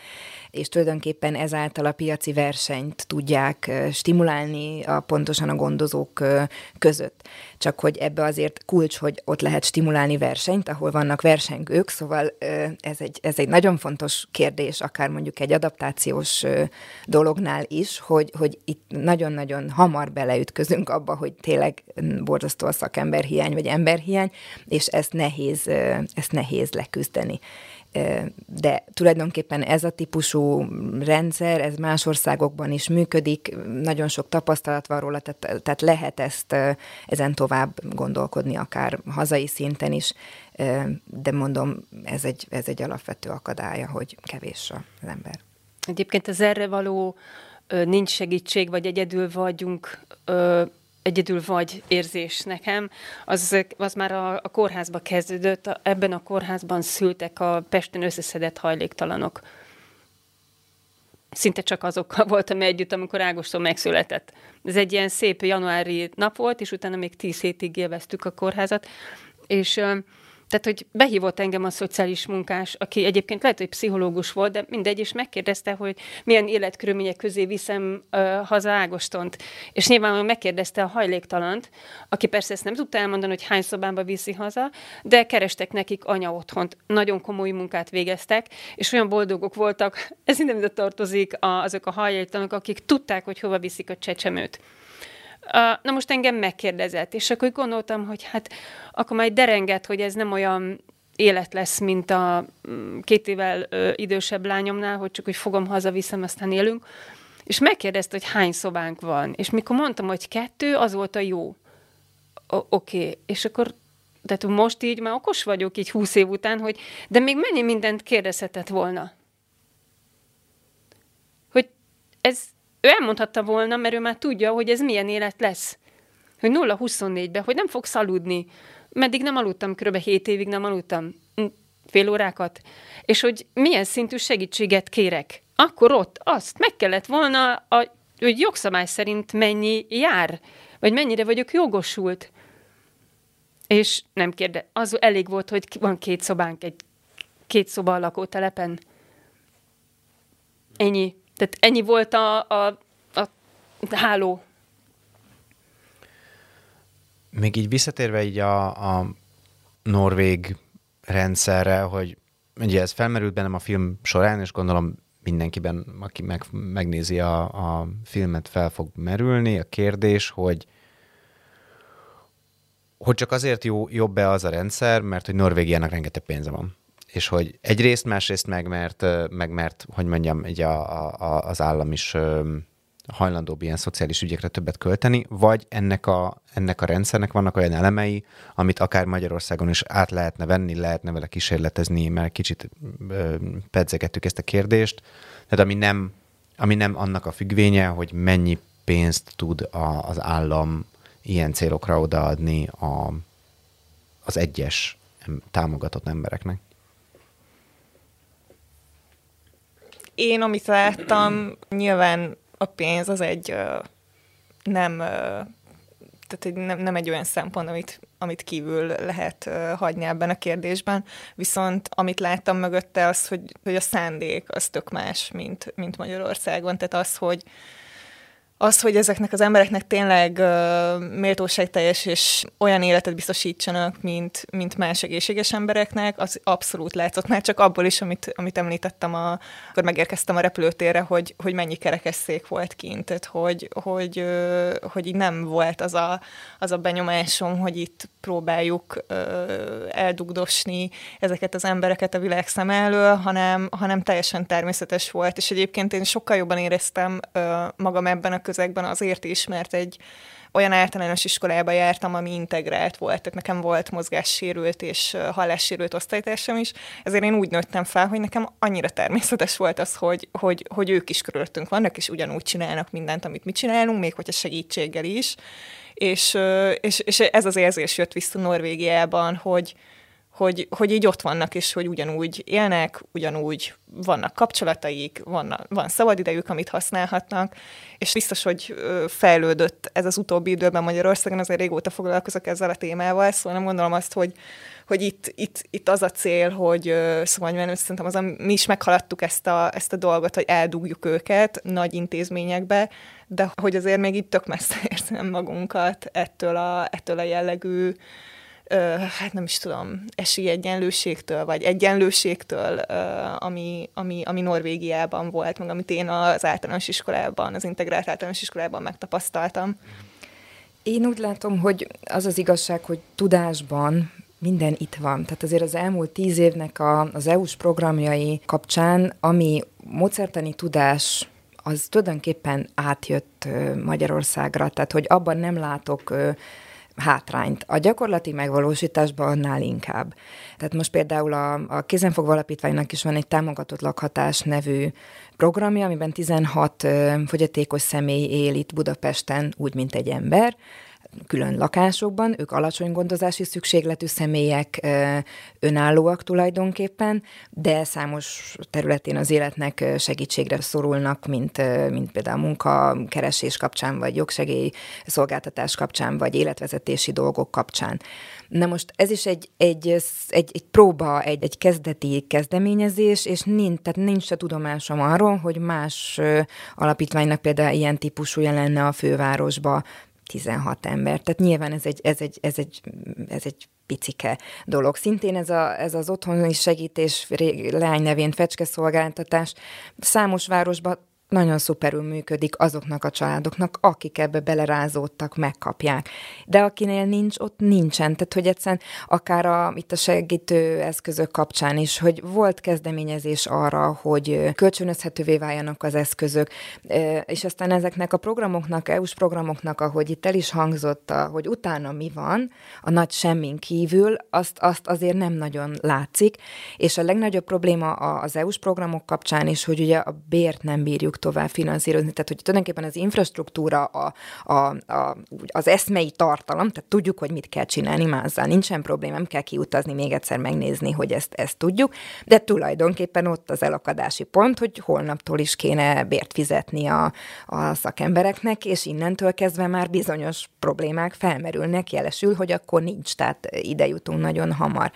és tulajdonképpen ezáltal a piaci versenyt tudják stimulálni a, pontosan a gondozók között. Csak hogy ebbe azért kulcs, hogy ott lehet stimulálni versenyt, ahol vannak versengők, szóval ez egy, ez egy nagyon fontos kérdés, akár mondjuk egy adaptációs dolognál is, hogy, hogy itt nagyon-nagyon hamar beleütközünk abba, hogy tényleg borzasztó a szakemberhiány, vagy emberhiány, és ezt nehéz, ezt nehéz leküzdeni de tulajdonképpen ez a típusú rendszer, ez más országokban is működik, nagyon sok tapasztalat van róla, tehát, tehát lehet ezt ezen tovább gondolkodni, akár hazai szinten is, de mondom, ez egy, ez egy alapvető akadálya, hogy kevés az ember. Egyébként az erre való nincs segítség, vagy egyedül vagyunk egyedül vagy érzés nekem, az, az már a, a kórházba kezdődött, ebben a kórházban szültek a Pesten összeszedett hajléktalanok. Szinte csak azokkal voltam együtt, amikor Ágoston megszületett. Ez egy ilyen szép januári nap volt, és utána még tíz hétig élveztük a kórházat, és tehát, hogy behívott engem a szociális munkás, aki egyébként lehet, hogy pszichológus volt, de mindegy, és megkérdezte, hogy milyen életkörülmények közé viszem uh, haza Ágostont. És nyilván megkérdezte a hajléktalant, aki persze ezt nem tudta elmondani, hogy hány szobába viszi haza, de kerestek nekik anya otthont. Nagyon komoly munkát végeztek, és olyan boldogok voltak, ez minden tartozik a, azok a hajléktalanok, akik tudták, hogy hova viszik a csecsemőt. Na most engem megkérdezett, és akkor gondoltam, hogy hát akkor majd derenget, hogy ez nem olyan élet lesz, mint a mm, két évvel ö, idősebb lányomnál, hogy csak úgy fogom, hazaviszem, aztán élünk. És megkérdezte, hogy hány szobánk van. És mikor mondtam, hogy kettő, az volt a jó. Oké. És akkor tehát most így már okos vagyok így húsz év után, hogy de még mennyi mindent kérdezhetett volna. Hogy ez ő elmondhatta volna, mert ő már tudja, hogy ez milyen élet lesz. Hogy 0-24-ben, hogy nem fogsz aludni. Meddig nem aludtam, kb. 7 évig nem aludtam. Hm, fél órákat. És hogy milyen szintű segítséget kérek. Akkor ott azt meg kellett volna, a, hogy jogszabály szerint mennyi jár, vagy mennyire vagyok jogosult. És nem kérde, az elég volt, hogy van két szobánk egy két szoba lakótelepen. Ennyi. Tehát ennyi volt a, a, a háló. Még így visszatérve így a, a norvég rendszerre, hogy ugye ez felmerült bennem a film során, és gondolom mindenkiben, aki meg, megnézi a, a filmet, fel fog merülni. A kérdés, hogy hogy csak azért jó, jobb-e az a rendszer, mert hogy Norvégiának rengeteg pénze van. És hogy egyrészt, másrészt meg, mert, meg mert hogy mondjam, így a, a, az állam is hajlandóbb ilyen szociális ügyekre többet költeni, vagy ennek a, ennek a rendszernek vannak olyan elemei, amit akár Magyarországon is át lehetne venni, lehetne vele kísérletezni, mert kicsit ö, pedzegettük ezt a kérdést, tehát ami nem, ami nem annak a függvénye, hogy mennyi pénzt tud a, az állam ilyen célokra odaadni a, az egyes támogatott embereknek. Én, amit láttam, nyilván a pénz az egy nem, tehát egy, nem, nem egy olyan szempont, amit, amit kívül lehet hagyni ebben a kérdésben, viszont amit láttam mögötte az, hogy, hogy a szándék az tök más, mint, mint Magyarországon, tehát az, hogy, az, hogy ezeknek az embereknek tényleg méltóságteljes és olyan életet biztosítsanak, mint, mint más egészséges embereknek, az abszolút látszott már csak abból is, amit, amit említettem, a, akkor megérkeztem a repülőtérre, hogy, hogy mennyi kerekesszék volt kint, tehát hogy, hogy, uh, hogy így nem volt az a, az a benyomásom, hogy itt próbáljuk uh, eldugdosni ezeket az embereket a világ szem elől, hanem, hanem teljesen természetes volt, és egyébként én sokkal jobban éreztem uh, magam ebben a közegben azért is, mert egy olyan általános iskolába jártam, ami integrált volt, tehát nekem volt mozgássérült és hallássérült osztálytársam is, ezért én úgy nőttem fel, hogy nekem annyira természetes volt az, hogy, hogy, hogy ők is körülöttünk vannak, és ugyanúgy csinálnak mindent, amit mi csinálunk, még hogyha segítséggel is, és, és, és ez az érzés jött vissza Norvégiában, hogy, hogy, hogy így ott vannak, és hogy ugyanúgy élnek, ugyanúgy vannak kapcsolataik, van, van szabadidejük, amit használhatnak, és biztos, hogy fejlődött ez az utóbbi időben Magyarországon, azért régóta foglalkozok ezzel a témával, szóval nem gondolom azt, hogy, hogy itt, itt, itt az a cél, hogy szóval mert szerintem az, mi is meghaladtuk ezt a, ezt a dolgot, hogy eldugjuk őket nagy intézményekbe, de hogy azért még itt tök messze [LAUGHS] érzem magunkat ettől a, ettől a jellegű hát nem is tudom, esélyegyenlőségtől, vagy egyenlőségtől, ami, ami, ami Norvégiában volt, meg amit én az általános iskolában, az integrált általános iskolában megtapasztaltam. Én úgy látom, hogy az az igazság, hogy tudásban minden itt van. Tehát azért az elmúlt tíz évnek a, az EU-s programjai kapcsán, ami mozertani tudás az tulajdonképpen átjött Magyarországra, tehát hogy abban nem látok hátrányt. A gyakorlati megvalósításban annál inkább. Tehát most például a, a Kézenfogva Alapítványnak is van egy támogatott lakhatás nevű programja, amiben 16 fogyatékos személy él itt Budapesten úgy, mint egy ember, külön lakásokban, ők alacsony gondozási szükségletű személyek, önállóak tulajdonképpen, de számos területén az életnek segítségre szorulnak, mint, mint például munkakeresés kapcsán, vagy jogsegély szolgáltatás kapcsán, vagy életvezetési dolgok kapcsán. Na most ez is egy, egy, egy, egy próba, egy, egy kezdeti kezdeményezés, és nincs, tehát nincs a tudomásom arról, hogy más alapítványnak például ilyen típusú lenne a fővárosba, 16 ember. Tehát nyilván ez egy, ez egy, ez egy, ez egy picike dolog. Szintén ez, a, ez az otthoni segítés leány nevén fecske szolgáltatás számos városban nagyon szuperül működik azoknak a családoknak, akik ebbe belerázódtak, megkapják. De akinél nincs, ott nincsen. Tehát, hogy egyszerűen akár a, itt a segítő eszközök kapcsán is, hogy volt kezdeményezés arra, hogy kölcsönözhetővé váljanak az eszközök, és aztán ezeknek a programoknak, EU-s programoknak, ahogy itt el is hangzott, hogy utána mi van, a nagy semmin kívül, azt, azt azért nem nagyon látszik, és a legnagyobb probléma az EU-s programok kapcsán is, hogy ugye a bért nem bírjuk tovább finanszírozni. Tehát, hogy tulajdonképpen az infrastruktúra, a, a, a, az eszmei tartalom, tehát tudjuk, hogy mit kell csinálni mázzal, nincsen probléma, nem kell kiutazni még egyszer megnézni, hogy ezt, ezt tudjuk, de tulajdonképpen ott az elakadási pont, hogy holnaptól is kéne bért fizetni a, a szakembereknek, és innentől kezdve már bizonyos problémák felmerülnek, jelesül, hogy akkor nincs, tehát ide jutunk nagyon hamar.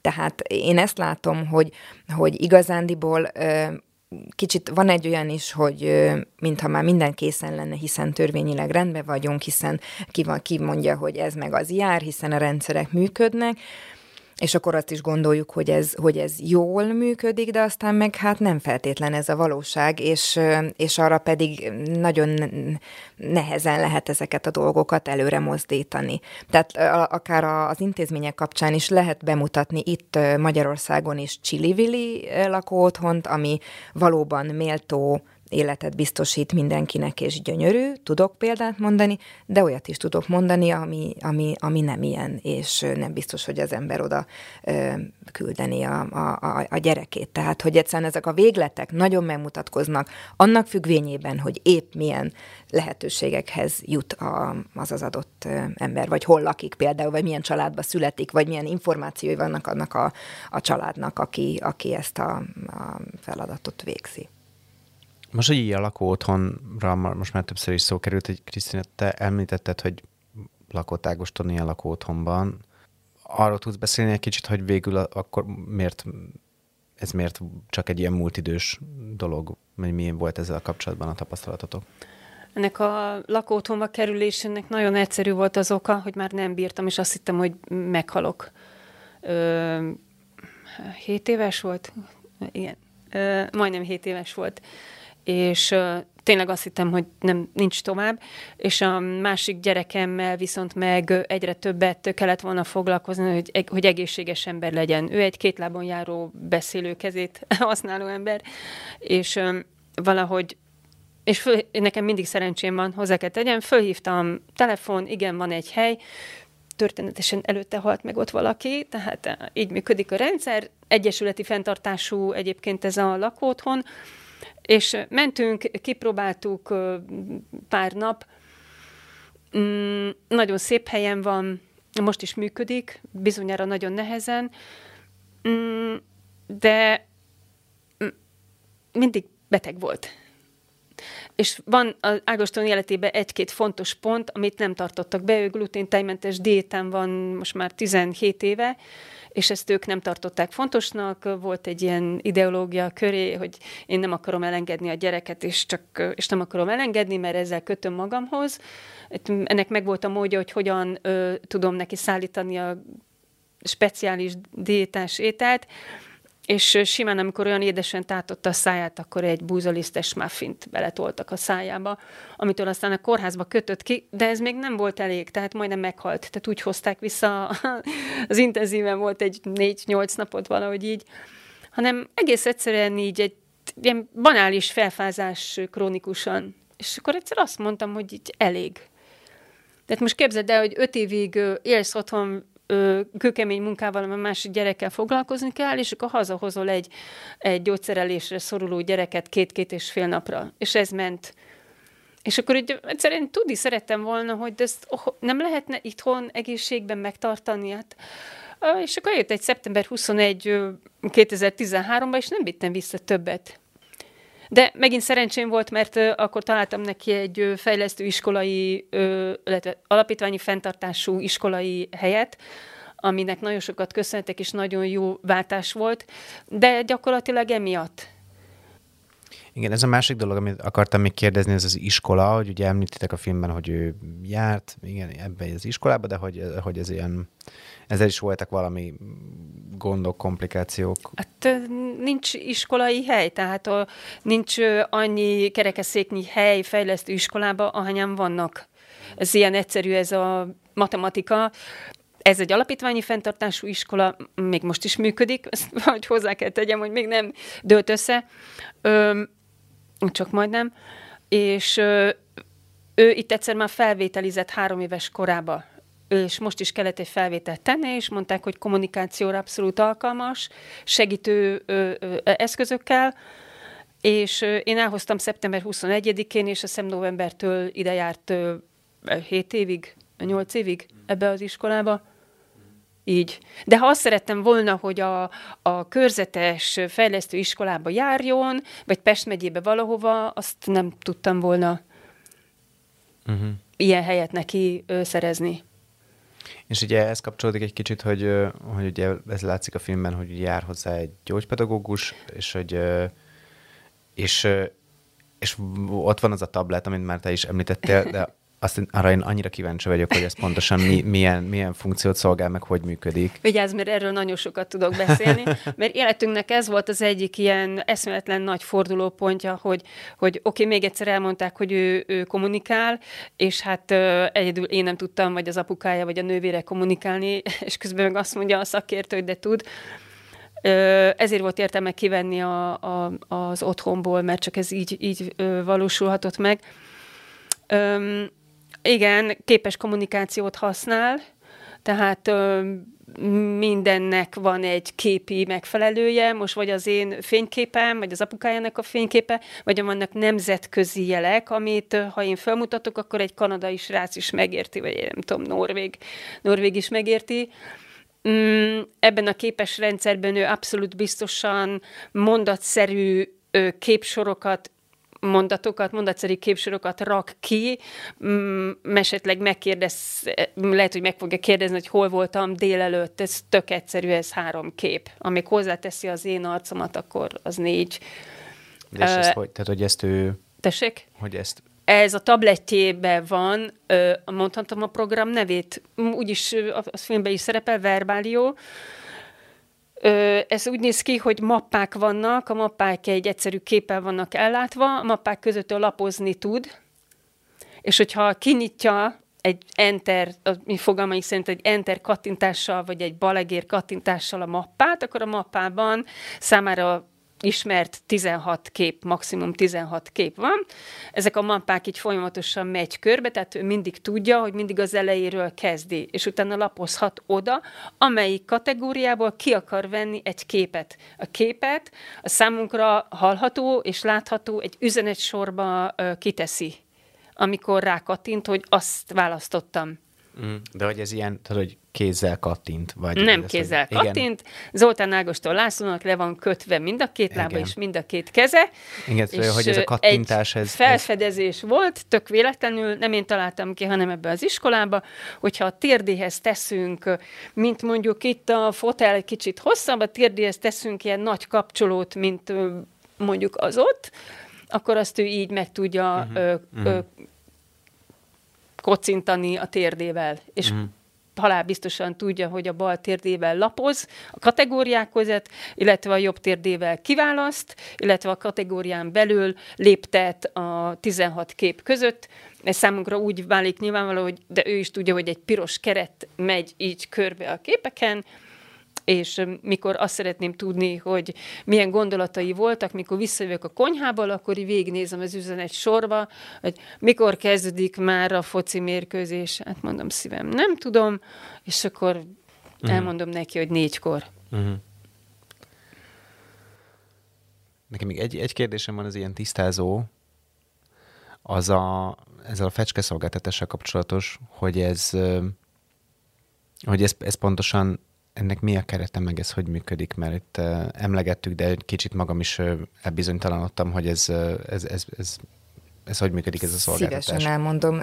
Tehát én ezt látom, hogy, hogy igazándiból kicsit van egy olyan is, hogy mintha már minden készen lenne, hiszen törvényileg rendben vagyunk, hiszen ki, van, ki mondja, hogy ez meg az jár, hiszen a rendszerek működnek, és akkor azt is gondoljuk, hogy ez, hogy ez jól működik, de aztán meg hát nem feltétlen ez a valóság, és, és arra pedig nagyon nehezen lehet ezeket a dolgokat előre mozdítani. Tehát akár az intézmények kapcsán is lehet bemutatni itt Magyarországon is Csili-Vili lakóotthont, ami valóban méltó életet biztosít mindenkinek, és gyönyörű, tudok példát mondani, de olyat is tudok mondani, ami, ami, ami nem ilyen, és nem biztos, hogy az ember oda ö, küldeni a, a, a gyerekét. Tehát, hogy egyszerűen ezek a végletek nagyon megmutatkoznak, annak függvényében, hogy épp milyen lehetőségekhez jut a, az az adott ember, vagy hol lakik például, vagy milyen családba születik, vagy milyen információi vannak annak a, a családnak, aki, aki ezt a, a feladatot végzi. Most, hogy ilyen lakó otthonra, most már többször is szó került, hogy Krisztina, te említetted, hogy lakott Ágoston ilyen lakó otthonban. Arról tudsz beszélni egy kicsit, hogy végül akkor miért, ez miért csak egy ilyen multidős dolog, vagy milyen volt ezzel a kapcsolatban a tapasztalatotok? Ennek a lakóotthonba kerülésének nagyon egyszerű volt az oka, hogy már nem bírtam, és azt hittem, hogy meghalok. Ö, hét éves volt? Igen. Ö, majdnem hét éves volt és tényleg azt hittem, hogy nem, nincs tovább, és a másik gyerekemmel viszont meg egyre többet kellett volna foglalkozni, hogy, hogy egészséges ember legyen. Ő egy két lábon járó beszélő kezét [LAUGHS] használó ember, és valahogy és föl, nekem mindig szerencsém van, hozzá kell tegyem, fölhívtam telefon, igen, van egy hely, történetesen előtte halt meg ott valaki, tehát így működik a rendszer, egyesületi fenntartású egyébként ez a lakóthon, és mentünk, kipróbáltuk pár nap, mm, nagyon szép helyen van, most is működik, bizonyára nagyon nehezen, mm, de mm, mindig beteg volt. És van az Ágoston életében egy-két fontos pont, amit nem tartottak be, ő gluténtejmentes diétán van most már 17 éve, és ezt ők nem tartották fontosnak, volt egy ilyen ideológia köré, hogy én nem akarom elengedni a gyereket, és, csak, és nem akarom elengedni, mert ezzel kötöm magamhoz. Ennek meg volt a módja, hogy hogyan ö, tudom neki szállítani a speciális diétás ételt, és simán, amikor olyan édesen tátotta a száját, akkor egy búzalisztes muffint beletoltak a szájába, amitől aztán a kórházba kötött ki, de ez még nem volt elég, tehát majdnem meghalt. Tehát úgy hozták vissza, [LAUGHS] az intenzíven volt egy négy-nyolc napot valahogy így, hanem egész egyszerűen így egy ilyen banális felfázás krónikusan. És akkor egyszer azt mondtam, hogy így elég. Tehát most képzeld el, hogy öt évig élsz otthon kőkemény munkával, a másik gyerekkel foglalkozni kell, és akkor hazahozol egy, egy gyógyszerelésre szoruló gyereket két-két és fél napra. És ez ment. És akkor így egyszerűen tudni szerettem volna, hogy ezt oh, nem lehetne itthon egészségben megtartani. Hát, és akkor jött egy szeptember 21 2013-ban, és nem vittem vissza többet. De megint szerencsém volt, mert akkor találtam neki egy fejlesztő iskolai, illetve alapítványi fenntartású iskolai helyet, aminek nagyon sokat köszöntek, és nagyon jó váltás volt, de gyakorlatilag emiatt. Igen, ez a másik dolog, amit akartam még kérdezni, ez az iskola, hogy ugye említitek a filmben, hogy ő járt, igen, ebbe az iskolába, de hogy, hogy ez ilyen ezzel is voltak valami gondok, komplikációk? Hát nincs iskolai hely, tehát nincs annyi kerekeszéknyi hely fejlesztő iskolába, ahányan vannak. Ez ilyen egyszerű, ez a matematika. Ez egy alapítványi fenntartású iskola, még most is működik, [LAUGHS] ezt hogy hozzá kell tegyem, hogy még nem dőlt össze, ö, csak majdnem, és ő itt egyszer már felvételizett három éves korába. És most is kellett egy felvételt tenni, és mondták, hogy kommunikációra abszolút alkalmas, segítő ö, ö, eszközökkel, és ö, én elhoztam szeptember 21-én, és a szem novembertől ide járt ö, 7 évig, 8 évig ebbe az iskolába. Így. De ha azt szerettem volna, hogy a, a körzetes fejlesztő iskolába járjon, vagy Pest megyébe valahova, azt nem tudtam volna uh-huh. ilyen helyet neki ö, szerezni. És ugye ez kapcsolódik egy kicsit, hogy, hogy ugye ez látszik a filmben, hogy jár hozzá egy gyógypedagógus, és hogy és, és ott van az a tablet, amit már te is említettél, de azt, arra én annyira kíváncsi vagyok, hogy ez pontosan mi, milyen, milyen funkciót szolgál, meg hogy működik. Vigyázz, mert erről nagyon sokat tudok beszélni, mert életünknek ez volt az egyik ilyen eszméletlen nagy fordulópontja, hogy, hogy oké, okay, még egyszer elmondták, hogy ő, ő kommunikál, és hát egyedül én nem tudtam, vagy az apukája, vagy a nővére kommunikálni, és közben meg azt mondja a szakértő, hogy de tud, ezért volt értelme kivenni a, a, az otthonból, mert csak ez így, így valósulhatott meg. Igen, képes kommunikációt használ, tehát mindennek van egy képi megfelelője, most vagy az én fényképem, vagy az apukájának a fényképe, vagy vannak nemzetközi jelek, amit ha én felmutatok, akkor egy kanadai srác is megérti, vagy én nem tudom, Norvég, Norvég is megérti. Mm, ebben a képes rendszerben ő abszolút biztosan mondatszerű képsorokat mondatokat, mondatszerű képsorokat rak ki, mm, esetleg megkérdez, lehet, hogy meg fogja kérdezni, hogy hol voltam délelőtt, ez tök egyszerű, ez három kép. Amíg hozzáteszi az én arcomat, akkor az négy. De és uh, ezt hogy, tehát, hogy ezt ő... Tessék? Hogy ezt ez a tabletjében van, mondhatom a program nevét, úgyis a filmben is szerepel, Verbálió, ez úgy néz ki, hogy mappák vannak, a mappák egy egyszerű képpel vannak ellátva, a mappák között lapozni tud, és hogyha kinyitja egy enter, a mi fogalmaink szerint egy enter kattintással, vagy egy balegér kattintással a mappát, akkor a mappában számára ismert 16 kép, maximum 16 kép van. Ezek a mappák így folyamatosan megy körbe, tehát ő mindig tudja, hogy mindig az elejéről kezdi, és utána lapozhat oda, amelyik kategóriából ki akar venni egy képet. A képet a számunkra hallható és látható egy üzenetsorba kiteszi, amikor rákattint, hogy azt választottam. Mm, de hogy ez ilyen, tehát, hogy kézzel kattint? Vagy nem kézzel hogy... kattint. Igen. Zoltán Ágostól Lászlónak le van kötve mind a két lába Igen. és mind a két keze. Igen, és hogy ez a kattintás... Egy ez, felfedezés ez... volt, tök véletlenül, nem én találtam ki, hanem ebbe az iskolába, hogyha a térdéhez teszünk, mint mondjuk itt a fotel egy kicsit hosszabb, a térdéhez teszünk ilyen nagy kapcsolót, mint mondjuk az ott, akkor azt ő így meg tudja uh-huh. ö, uh-huh. kocintani a térdével. És uh-huh halálbiztosan tudja, hogy a bal térdével lapoz a kategóriák között, illetve a jobb térdével kiválaszt, illetve a kategórián belül léptet a 16 kép között. Ez számunkra úgy válik nyilvánvaló, hogy de ő is tudja, hogy egy piros keret megy így körbe a képeken, és mikor azt szeretném tudni, hogy milyen gondolatai voltak, mikor visszajövök a konyhából, akkor így végignézem az üzenet sorba, hogy mikor kezdődik már a foci mérkőzés. Hát mondom szívem, nem tudom, és akkor uh-huh. elmondom neki, hogy négykor. Uh-huh. Nekem még egy, egy kérdésem van az ilyen tisztázó, az a, ezzel a fecske szolgáltatással kapcsolatos, hogy ez, hogy ez, ez pontosan ennek mi a kerete, meg ez hogy működik, mert itt emlegettük, de egy kicsit magam is elbizonytalanodtam, hogy ez, ez, ez, ez ez hogy működik ez a szolgáltatás? Szívesen elmondom.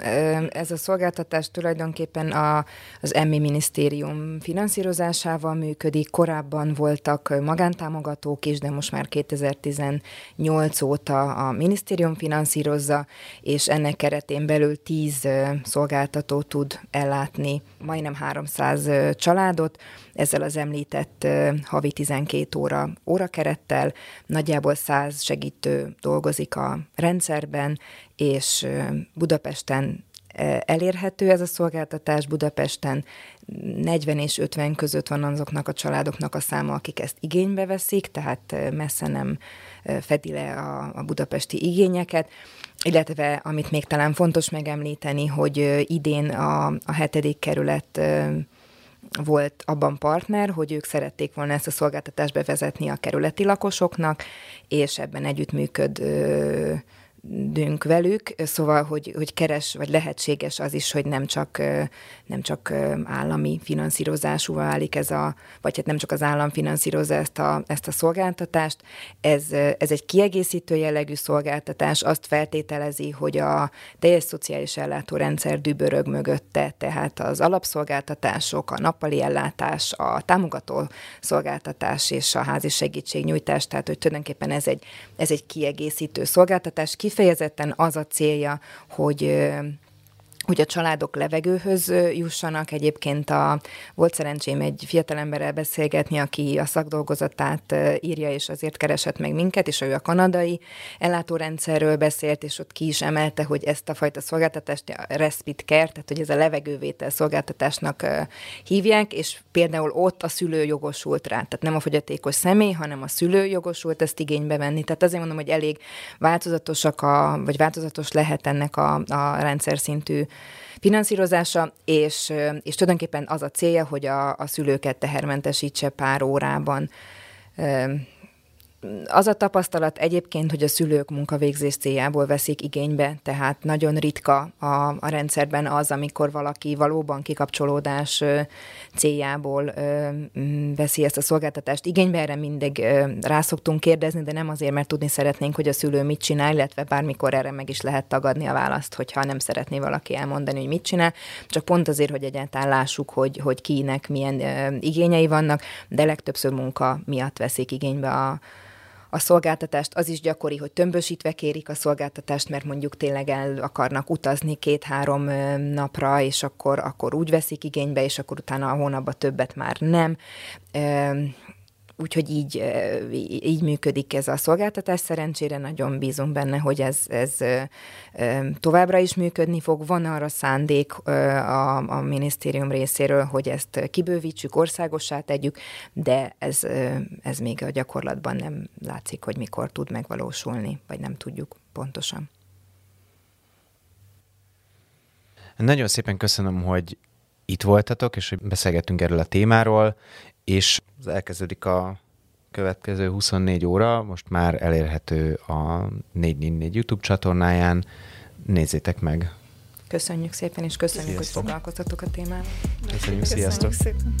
Ez a szolgáltatás tulajdonképpen a, az EMMI minisztérium finanszírozásával működik. Korábban voltak magántámogatók is, de most már 2018 óta a minisztérium finanszírozza, és ennek keretén belül 10 szolgáltató tud ellátni majdnem 300 családot, ezzel az említett havi 12 óra órakerettel, nagyjából 100 segítő dolgozik a rendszerben, és Budapesten elérhető ez a szolgáltatás Budapesten. 40 és 50 között van azoknak a családoknak a száma, akik ezt igénybe veszik, tehát messze nem fedi le a, a budapesti igényeket. Illetve, amit még talán fontos megemlíteni, hogy idén a, a hetedik kerület volt abban partner, hogy ők szerették volna ezt a szolgáltatást bevezetni a kerületi lakosoknak, és ebben együttműköd dünk velük, szóval, hogy, hogy keres, vagy lehetséges az is, hogy nem csak, nem csak állami finanszírozású válik ez a, vagy hát nem csak az állam finanszírozza ezt a, ezt a szolgáltatást, ez, ez egy kiegészítő jellegű szolgáltatás, azt feltételezi, hogy a teljes szociális ellátórendszer dübörög mögötte, tehát az alapszolgáltatások, a nappali ellátás, a támogató szolgáltatás és a házi segítségnyújtás, tehát hogy tulajdonképpen ez egy, ez egy kiegészítő szolgáltatás, kifejezetten az a célja, hogy hogy a családok levegőhöz jussanak. Egyébként a, volt szerencsém egy fiatalemberrel beszélgetni, aki a szakdolgozatát írja, és azért keresett meg minket, és ő a kanadai ellátórendszerről beszélt, és ott ki is emelte, hogy ezt a fajta szolgáltatást a respite care, tehát hogy ez a levegővétel szolgáltatásnak hívják, és például ott a szülő jogosult rá, tehát nem a fogyatékos személy, hanem a szülő jogosult ezt igénybe venni. Tehát azért mondom, hogy elég változatosak, a, vagy változatos lehet ennek a, a rendszer szintű finanszírozása, és, és tulajdonképpen az a célja, hogy a, a szülőket tehermentesítse pár órában az a tapasztalat egyébként, hogy a szülők munkavégzés céljából veszik igénybe, tehát nagyon ritka a, a rendszerben az, amikor valaki valóban kikapcsolódás céljából veszi ezt a szolgáltatást igénybe. Erre mindig rá szoktunk kérdezni, de nem azért, mert tudni szeretnénk, hogy a szülő mit csinál, illetve bármikor erre meg is lehet tagadni a választ, hogyha nem szeretné valaki elmondani, hogy mit csinál, csak pont azért, hogy egyáltalán lássuk, hogy, hogy kinek milyen igényei vannak, de legtöbbször munka miatt veszik igénybe a, a szolgáltatást, az is gyakori, hogy tömbösítve kérik a szolgáltatást, mert mondjuk tényleg el akarnak utazni két-három napra, és akkor, akkor úgy veszik igénybe, és akkor utána a hónapban többet már nem úgyhogy így, így működik ez a szolgáltatás. Szerencsére nagyon bízunk benne, hogy ez, ez továbbra is működni fog. Van arra szándék a, a minisztérium részéről, hogy ezt kibővítsük, országossá tegyük, de ez, ez még a gyakorlatban nem látszik, hogy mikor tud megvalósulni, vagy nem tudjuk pontosan. Nagyon szépen köszönöm, hogy itt voltatok, és hogy beszélgettünk erről a témáról, és elkezdődik a következő 24 óra, most már elérhető a 444 YouTube csatornáján. Nézzétek meg! Köszönjük szépen, és köszönjük, Sziasztok. hogy foglalkoztatok a témával. Köszönjük, Köszönjük sziasztok! Szépen.